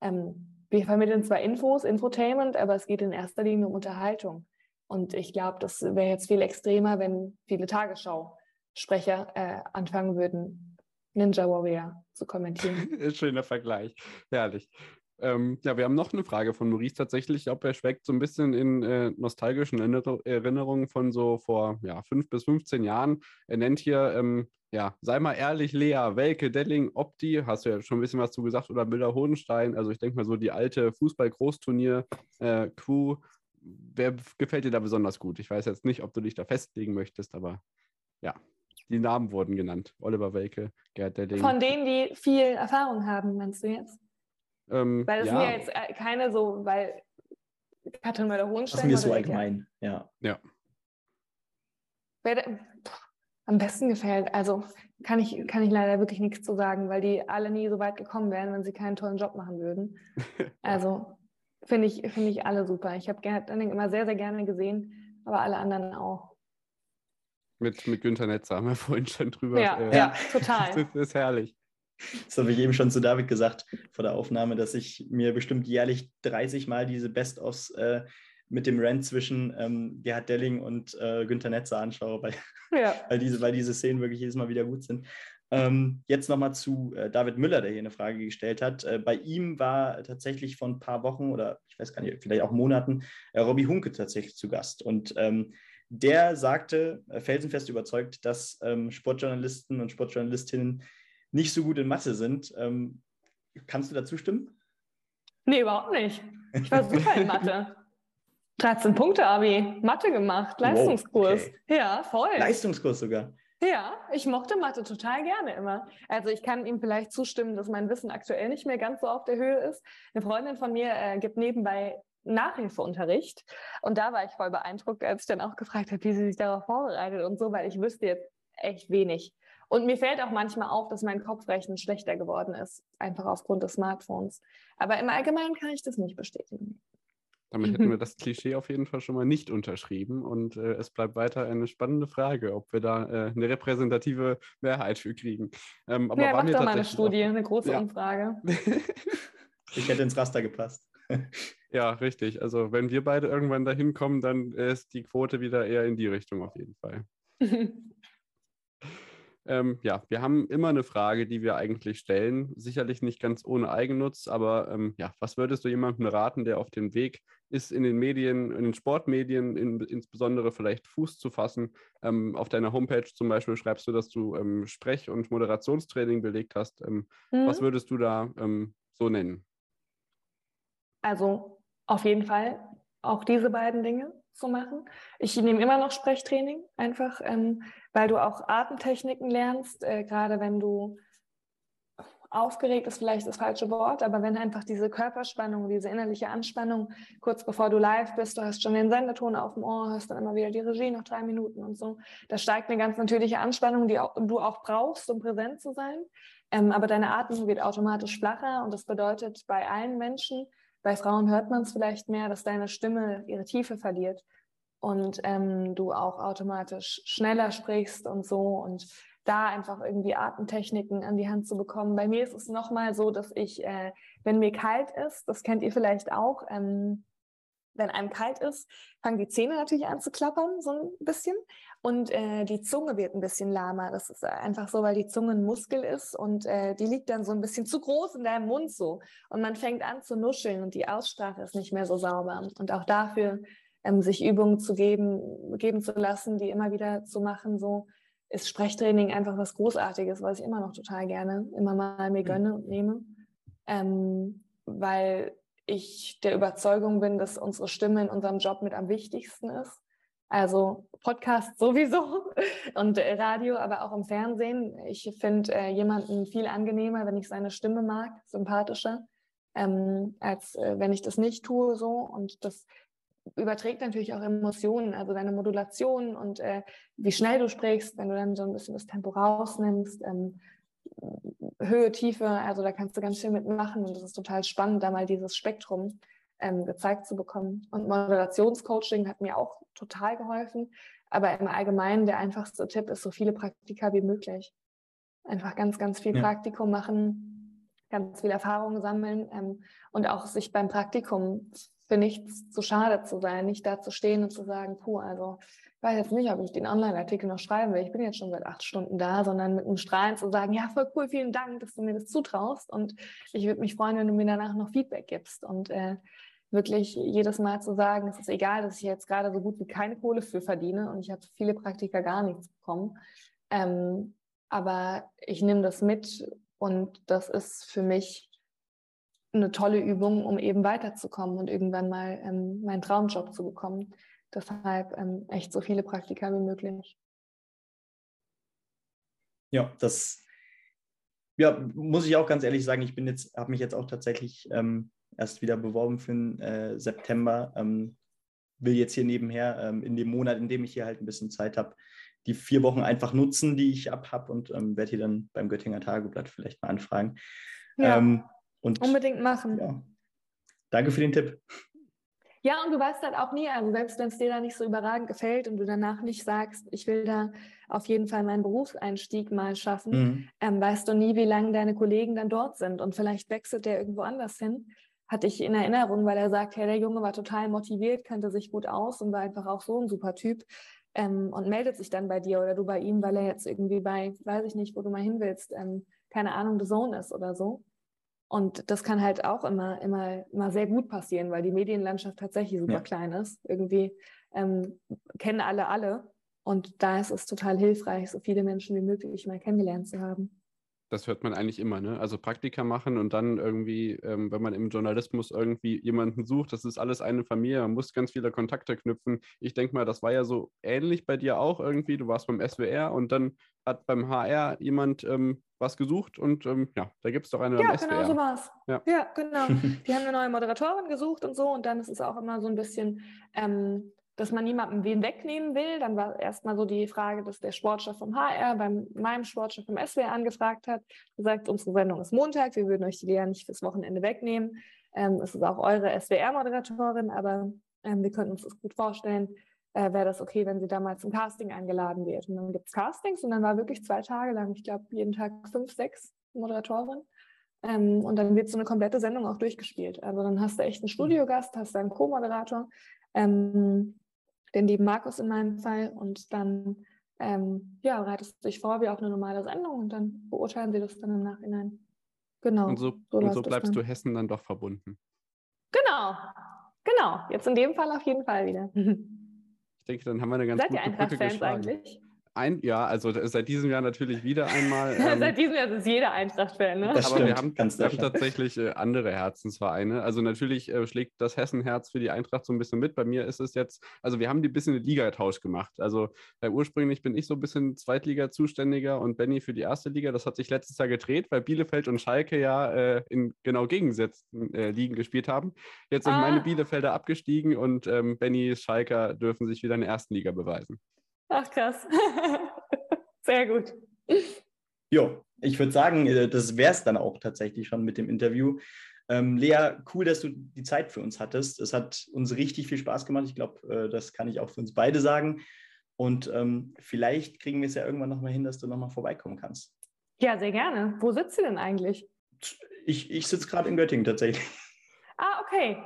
Ähm, wir vermitteln zwar Infos, Infotainment, aber es geht in erster Linie um Unterhaltung. Und ich glaube, das wäre jetzt viel extremer, wenn viele Tagesschau Sprecher äh, anfangen würden, Ninja Warrior zu kommentieren. Schöner Vergleich. Herrlich. Ähm, ja, wir haben noch eine Frage von Maurice tatsächlich, ob er schweckt so ein bisschen in äh, nostalgischen Erinnerungen von so vor ja, fünf bis 15 Jahren. Er nennt hier, ähm, ja, sei mal ehrlich, Lea, Welke, Delling, Opti, hast du ja schon ein bisschen was zu gesagt, oder Müller Hohenstein. Also ich denke mal so die alte Fußball-Großturnier-Crew. Äh, Wer gefällt dir da besonders gut? Ich weiß jetzt nicht, ob du dich da festlegen möchtest, aber ja die Namen wurden genannt. Oliver Welke, Gerd Delling. Von denen, die viel Erfahrung haben, meinst du jetzt? Ähm, weil das ja. sind ja jetzt äh, keine so, weil Katrin Müller-Hohenstein. Das ist mir so allgemein, ja. Ja. Wer am besten gefällt, also kann ich, kann ich leider wirklich nichts zu sagen, weil die alle nie so weit gekommen wären, wenn sie keinen tollen Job machen würden. Also finde ich, find ich alle super. Ich habe Gerd Delling immer sehr, sehr gerne gesehen, aber alle anderen auch. Mit, mit Günther Netzer haben wir vorhin schon drüber. Ja, äh, ja total. Das ist herrlich. Das habe ich eben schon zu David gesagt vor der Aufnahme, dass ich mir bestimmt jährlich 30 Mal diese Best-ofs äh, mit dem Rant zwischen ähm, Gerhard Delling und äh, Günther Netzer anschaue, weil, ja. weil, diese, weil diese Szenen wirklich jedes Mal wieder gut sind. Ähm, jetzt nochmal zu äh, David Müller, der hier eine Frage gestellt hat. Äh, bei ihm war tatsächlich vor ein paar Wochen oder ich weiß gar nicht, vielleicht auch Monaten, äh, Robbie Hunke tatsächlich zu Gast. Und ähm, der sagte, äh, felsenfest überzeugt, dass ähm, Sportjournalisten und Sportjournalistinnen nicht so gut in Mathe sind. Ähm, kannst du dazu stimmen? Nee, überhaupt nicht. Ich war super in Mathe. 13 Punkte, Abi. Mathe gemacht, Leistungskurs. Wow, okay. Ja, voll. Leistungskurs sogar. Ja, ich mochte Mathe total gerne immer. Also ich kann ihm vielleicht zustimmen, dass mein Wissen aktuell nicht mehr ganz so auf der Höhe ist. Eine Freundin von mir äh, gibt nebenbei Nachhilfeunterricht. Und da war ich voll beeindruckt, als ich dann auch gefragt habe, wie sie sich darauf vorbereitet und so, weil ich wüsste jetzt echt wenig. Und mir fällt auch manchmal auf, dass mein Kopfrechnen schlechter geworden ist, einfach aufgrund des Smartphones. Aber im Allgemeinen kann ich das nicht bestätigen. Damit hätten wir das Klischee auf jeden Fall schon mal nicht unterschrieben. Und äh, es bleibt weiter eine spannende Frage, ob wir da äh, eine repräsentative Mehrheit für kriegen. Ähm, aber ja, mach doch mal eine Studie, eine große ja. Umfrage. ich hätte ins Raster gepasst. ja, richtig. Also wenn wir beide irgendwann dahin kommen, dann ist die Quote wieder eher in die Richtung auf jeden Fall. Ähm, ja, wir haben immer eine Frage, die wir eigentlich stellen. Sicherlich nicht ganz ohne Eigennutz, aber ähm, ja, was würdest du jemandem raten, der auf dem Weg ist, in den Medien, in den Sportmedien in, insbesondere vielleicht Fuß zu fassen? Ähm, auf deiner Homepage zum Beispiel schreibst du, dass du ähm, Sprech- und Moderationstraining belegt hast. Ähm, mhm. Was würdest du da ähm, so nennen? Also auf jeden Fall auch diese beiden Dinge zu machen. Ich nehme immer noch Sprechtraining, einfach ähm, weil du auch Atemtechniken lernst, äh, gerade wenn du aufgeregt ist vielleicht das falsche Wort, aber wenn einfach diese Körperspannung, diese innerliche Anspannung, kurz bevor du live bist, du hast schon den Senderton auf dem Ohr, hast dann immer wieder die Regie noch drei Minuten und so, da steigt eine ganz natürliche Anspannung, die auch, du auch brauchst, um präsent zu sein. Ähm, aber deine Atmung wird automatisch flacher und das bedeutet bei allen Menschen, bei Frauen hört man es vielleicht mehr, dass deine Stimme ihre Tiefe verliert und ähm, du auch automatisch schneller sprichst und so und da einfach irgendwie Atemtechniken an die Hand zu bekommen. Bei mir ist es nochmal so, dass ich, äh, wenn mir kalt ist, das kennt ihr vielleicht auch, ähm, wenn einem kalt ist, fangen die Zähne natürlich an zu klappern, so ein bisschen. Und äh, die Zunge wird ein bisschen lahmer. Das ist einfach so, weil die Zunge ein Muskel ist und äh, die liegt dann so ein bisschen zu groß in deinem Mund so. Und man fängt an zu nuscheln und die Aussprache ist nicht mehr so sauber. Und auch dafür ähm, sich Übungen zu geben, geben zu lassen, die immer wieder zu machen, so ist Sprechtraining einfach was Großartiges, was ich immer noch total gerne immer mal mir mhm. gönne und nehme. Ähm, weil ich der Überzeugung bin, dass unsere Stimme in unserem Job mit am wichtigsten ist. Also Podcast sowieso und Radio, aber auch im Fernsehen. Ich finde äh, jemanden viel angenehmer, wenn ich seine Stimme mag, sympathischer, ähm, als äh, wenn ich das nicht tue so. Und das überträgt natürlich auch Emotionen, also deine Modulation und äh, wie schnell du sprichst, wenn du dann so ein bisschen das Tempo rausnimmst, ähm, Höhe, Tiefe, also da kannst du ganz viel mitmachen und es ist total spannend, da mal dieses Spektrum ähm, gezeigt zu bekommen. Und Moderationscoaching hat mir auch total geholfen, aber im Allgemeinen der einfachste Tipp ist, so viele Praktika wie möglich. Einfach ganz, ganz viel ja. Praktikum machen, ganz viel Erfahrung sammeln ähm, und auch sich beim Praktikum für nichts zu schade zu sein, nicht da zu stehen und zu sagen, puh, also ich weiß jetzt nicht, ob ich den Online-Artikel noch schreiben will, ich bin jetzt schon seit acht Stunden da, sondern mit einem Strahlen zu sagen, ja, voll cool, vielen Dank, dass du mir das zutraust. Und ich würde mich freuen, wenn du mir danach noch Feedback gibst. Und äh, wirklich jedes Mal zu sagen, es ist egal, dass ich jetzt gerade so gut wie keine Kohle für verdiene und ich habe viele Praktika gar nichts bekommen, ähm, aber ich nehme das mit und das ist für mich eine tolle Übung, um eben weiterzukommen und irgendwann mal ähm, meinen Traumjob zu bekommen. Deshalb ähm, echt so viele Praktika wie möglich. Ja, das ja, muss ich auch ganz ehrlich sagen, ich bin jetzt, habe mich jetzt auch tatsächlich ähm, erst wieder beworben für den äh, September. Ähm, will jetzt hier nebenher ähm, in dem Monat, in dem ich hier halt ein bisschen Zeit habe, die vier Wochen einfach nutzen, die ich ab habe und ähm, werde hier dann beim Göttinger Tageblatt vielleicht mal anfragen. Ja. Ähm, und, Unbedingt machen. Ja. Danke für den Tipp. Ja, und du weißt halt auch nie, also selbst wenn es dir da nicht so überragend gefällt und du danach nicht sagst, ich will da auf jeden Fall meinen Berufseinstieg mal schaffen, mhm. ähm, weißt du nie, wie lange deine Kollegen dann dort sind. Und vielleicht wechselt der irgendwo anders hin. Hatte ich in Erinnerung, weil er sagt, hey, der Junge war total motiviert, kannte sich gut aus und war einfach auch so ein super Typ. Ähm, und meldet sich dann bei dir oder du bei ihm, weil er jetzt irgendwie bei, weiß ich nicht, wo du mal hin willst, ähm, keine Ahnung, The Zone ist oder so. Und das kann halt auch immer, immer, immer sehr gut passieren, weil die Medienlandschaft tatsächlich super ja. klein ist. Irgendwie ähm, kennen alle alle. Und da ist es total hilfreich, so viele Menschen wie möglich mal kennengelernt zu haben. Das hört man eigentlich immer, ne? Also Praktika machen und dann irgendwie, ähm, wenn man im Journalismus irgendwie jemanden sucht, das ist alles eine Familie, man muss ganz viele Kontakte knüpfen. Ich denke mal, das war ja so ähnlich bei dir auch irgendwie. Du warst beim SWR und dann hat beim HR jemand ähm, was gesucht und ähm, ja, da gibt es doch eine Ja, genau so war es. Ja. ja. genau. Die haben eine neue Moderatorin gesucht und so und dann ist es auch immer so ein bisschen, ähm, dass man niemandem wen wegnehmen will. Dann war erstmal so die Frage, dass der Sportchef vom HR bei meinem Sportchef vom SWR angefragt hat, gesagt, unsere Sendung ist Montag, wir würden euch die ja nicht fürs Wochenende wegnehmen. Ähm, es ist auch eure SWR-Moderatorin, aber ähm, wir könnten uns das gut vorstellen. Äh, Wäre das okay, wenn sie da mal zum Casting eingeladen wird? Und dann gibt es Castings und dann war wirklich zwei Tage lang, ich glaube, jeden Tag fünf, sechs Moderatoren. Ähm, und dann wird so eine komplette Sendung auch durchgespielt. Also dann hast du echt einen Studiogast, hast einen Co-Moderator, ähm, den lieben Markus in meinem Fall, und dann ähm, ja, bereitest du dich vor wie auf eine normale Sendung und dann beurteilen sie das dann im Nachhinein. Genau. Und so, so, und so bleibst du Hessen dann doch verbunden. Genau, genau. Jetzt in dem Fall auf jeden Fall wieder. Ich denke, dann haben wir eine ganz Seid gute ihr Eintracht-Fans eigentlich? Ein, ja, also seit diesem Jahr natürlich wieder einmal. Ähm, seit diesem Jahr ist jeder Eintracht-Fan, ne? Das aber stimmt, wir haben, ganz wir haben tatsächlich äh, andere Herzensvereine. Also natürlich äh, schlägt das Hessenherz für die Eintracht so ein bisschen mit. Bei mir ist es jetzt, also wir haben die bisschen einen Ligatausch gemacht. Also äh, ursprünglich bin ich so ein bisschen Zweitliga-Zuständiger und Benny für die erste Liga. Das hat sich letztes Jahr gedreht, weil Bielefeld und Schalke ja äh, in genau gegensätzten äh, Ligen gespielt haben. Jetzt sind Ah. meine Bielefelder abgestiegen und ähm, Bennys Schalker dürfen sich wieder in der ersten Liga beweisen. Ach, krass. Sehr gut. Jo, ich würde sagen, äh, das wäre es dann auch tatsächlich schon mit dem Interview. Ähm, Lea, cool, dass du die Zeit für uns hattest. Es hat uns richtig viel Spaß gemacht. Ich glaube, äh, das kann ich auch für uns beide sagen. Und ähm, vielleicht kriegen wir es ja irgendwann nochmal hin, dass du nochmal vorbeikommen kannst. Ja, sehr gerne. Wo sitzt sie denn eigentlich? Ich, ich sitze gerade in Göttingen tatsächlich. Ah, okay.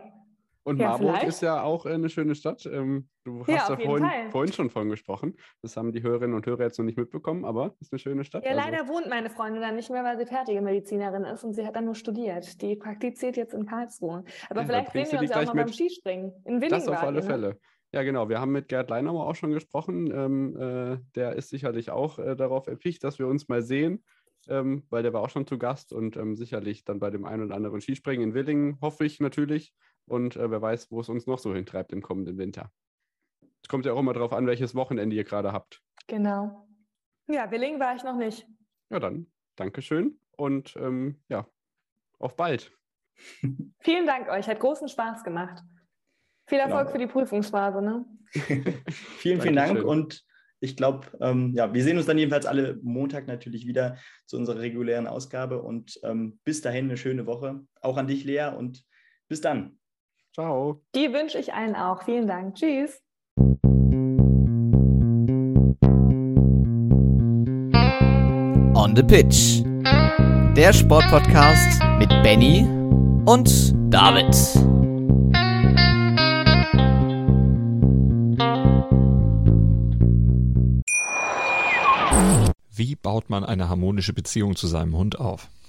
Und Ja, Marburg vielleicht. ist ja auch äh, eine schöne Stadt. Ähm, du hast Ja, ja, vorhin, vorhin schon von gesprochen. Das haben die Hörerinnen und Hörer jetzt noch nicht mitbekommen, aber ist eine schöne Stadt. Ja, Also, leider wohnt meine Freundin dann nicht mehr, weil sie fertige Medizinerin ist und sie hat dann nur studiert. Die praktiziert jetzt in Karlsruhe. Aber Ja, vielleicht sehen wir uns ja auch mal beim. Skispringen. In Willingen das auf alle ne? Fälle. Ja, genau. Wir haben mit Gerd Leinauer auch schon gesprochen. Ähm, äh, der ist sicherlich auch äh, darauf erpicht, dass wir uns mal sehen, ähm, weil der war auch schon zu Gast und ähm, sicherlich dann bei dem einen oder anderen Skispringen in Willingen, hoffe ich natürlich. Und äh, wer weiß, wo es uns noch so hintreibt im kommenden Winter. Es kommt ja auch immer darauf an, welches Wochenende ihr gerade habt. Genau. Ja, Willingen war ich noch nicht. Ja, dann Dankeschön und ähm, ja, auf bald. Vielen Dank euch, hat großen Spaß gemacht. Viel Erfolg Genau. für die Prüfungsphase. Ne? vielen, vielen Dank und ich glaube, ähm, ja, wir sehen uns dann jedenfalls alle Montag natürlich wieder zu unserer regulären Ausgabe und ähm, bis dahin eine schöne Woche. Auch an dich, Lea, und bis dann. Ciao. Die wünsche ich allen auch. Vielen Dank. Tschüss. On the Pitch. Der Sportpodcast mit Benny und David. Wie baut man eine harmonische Beziehung zu seinem Hund auf?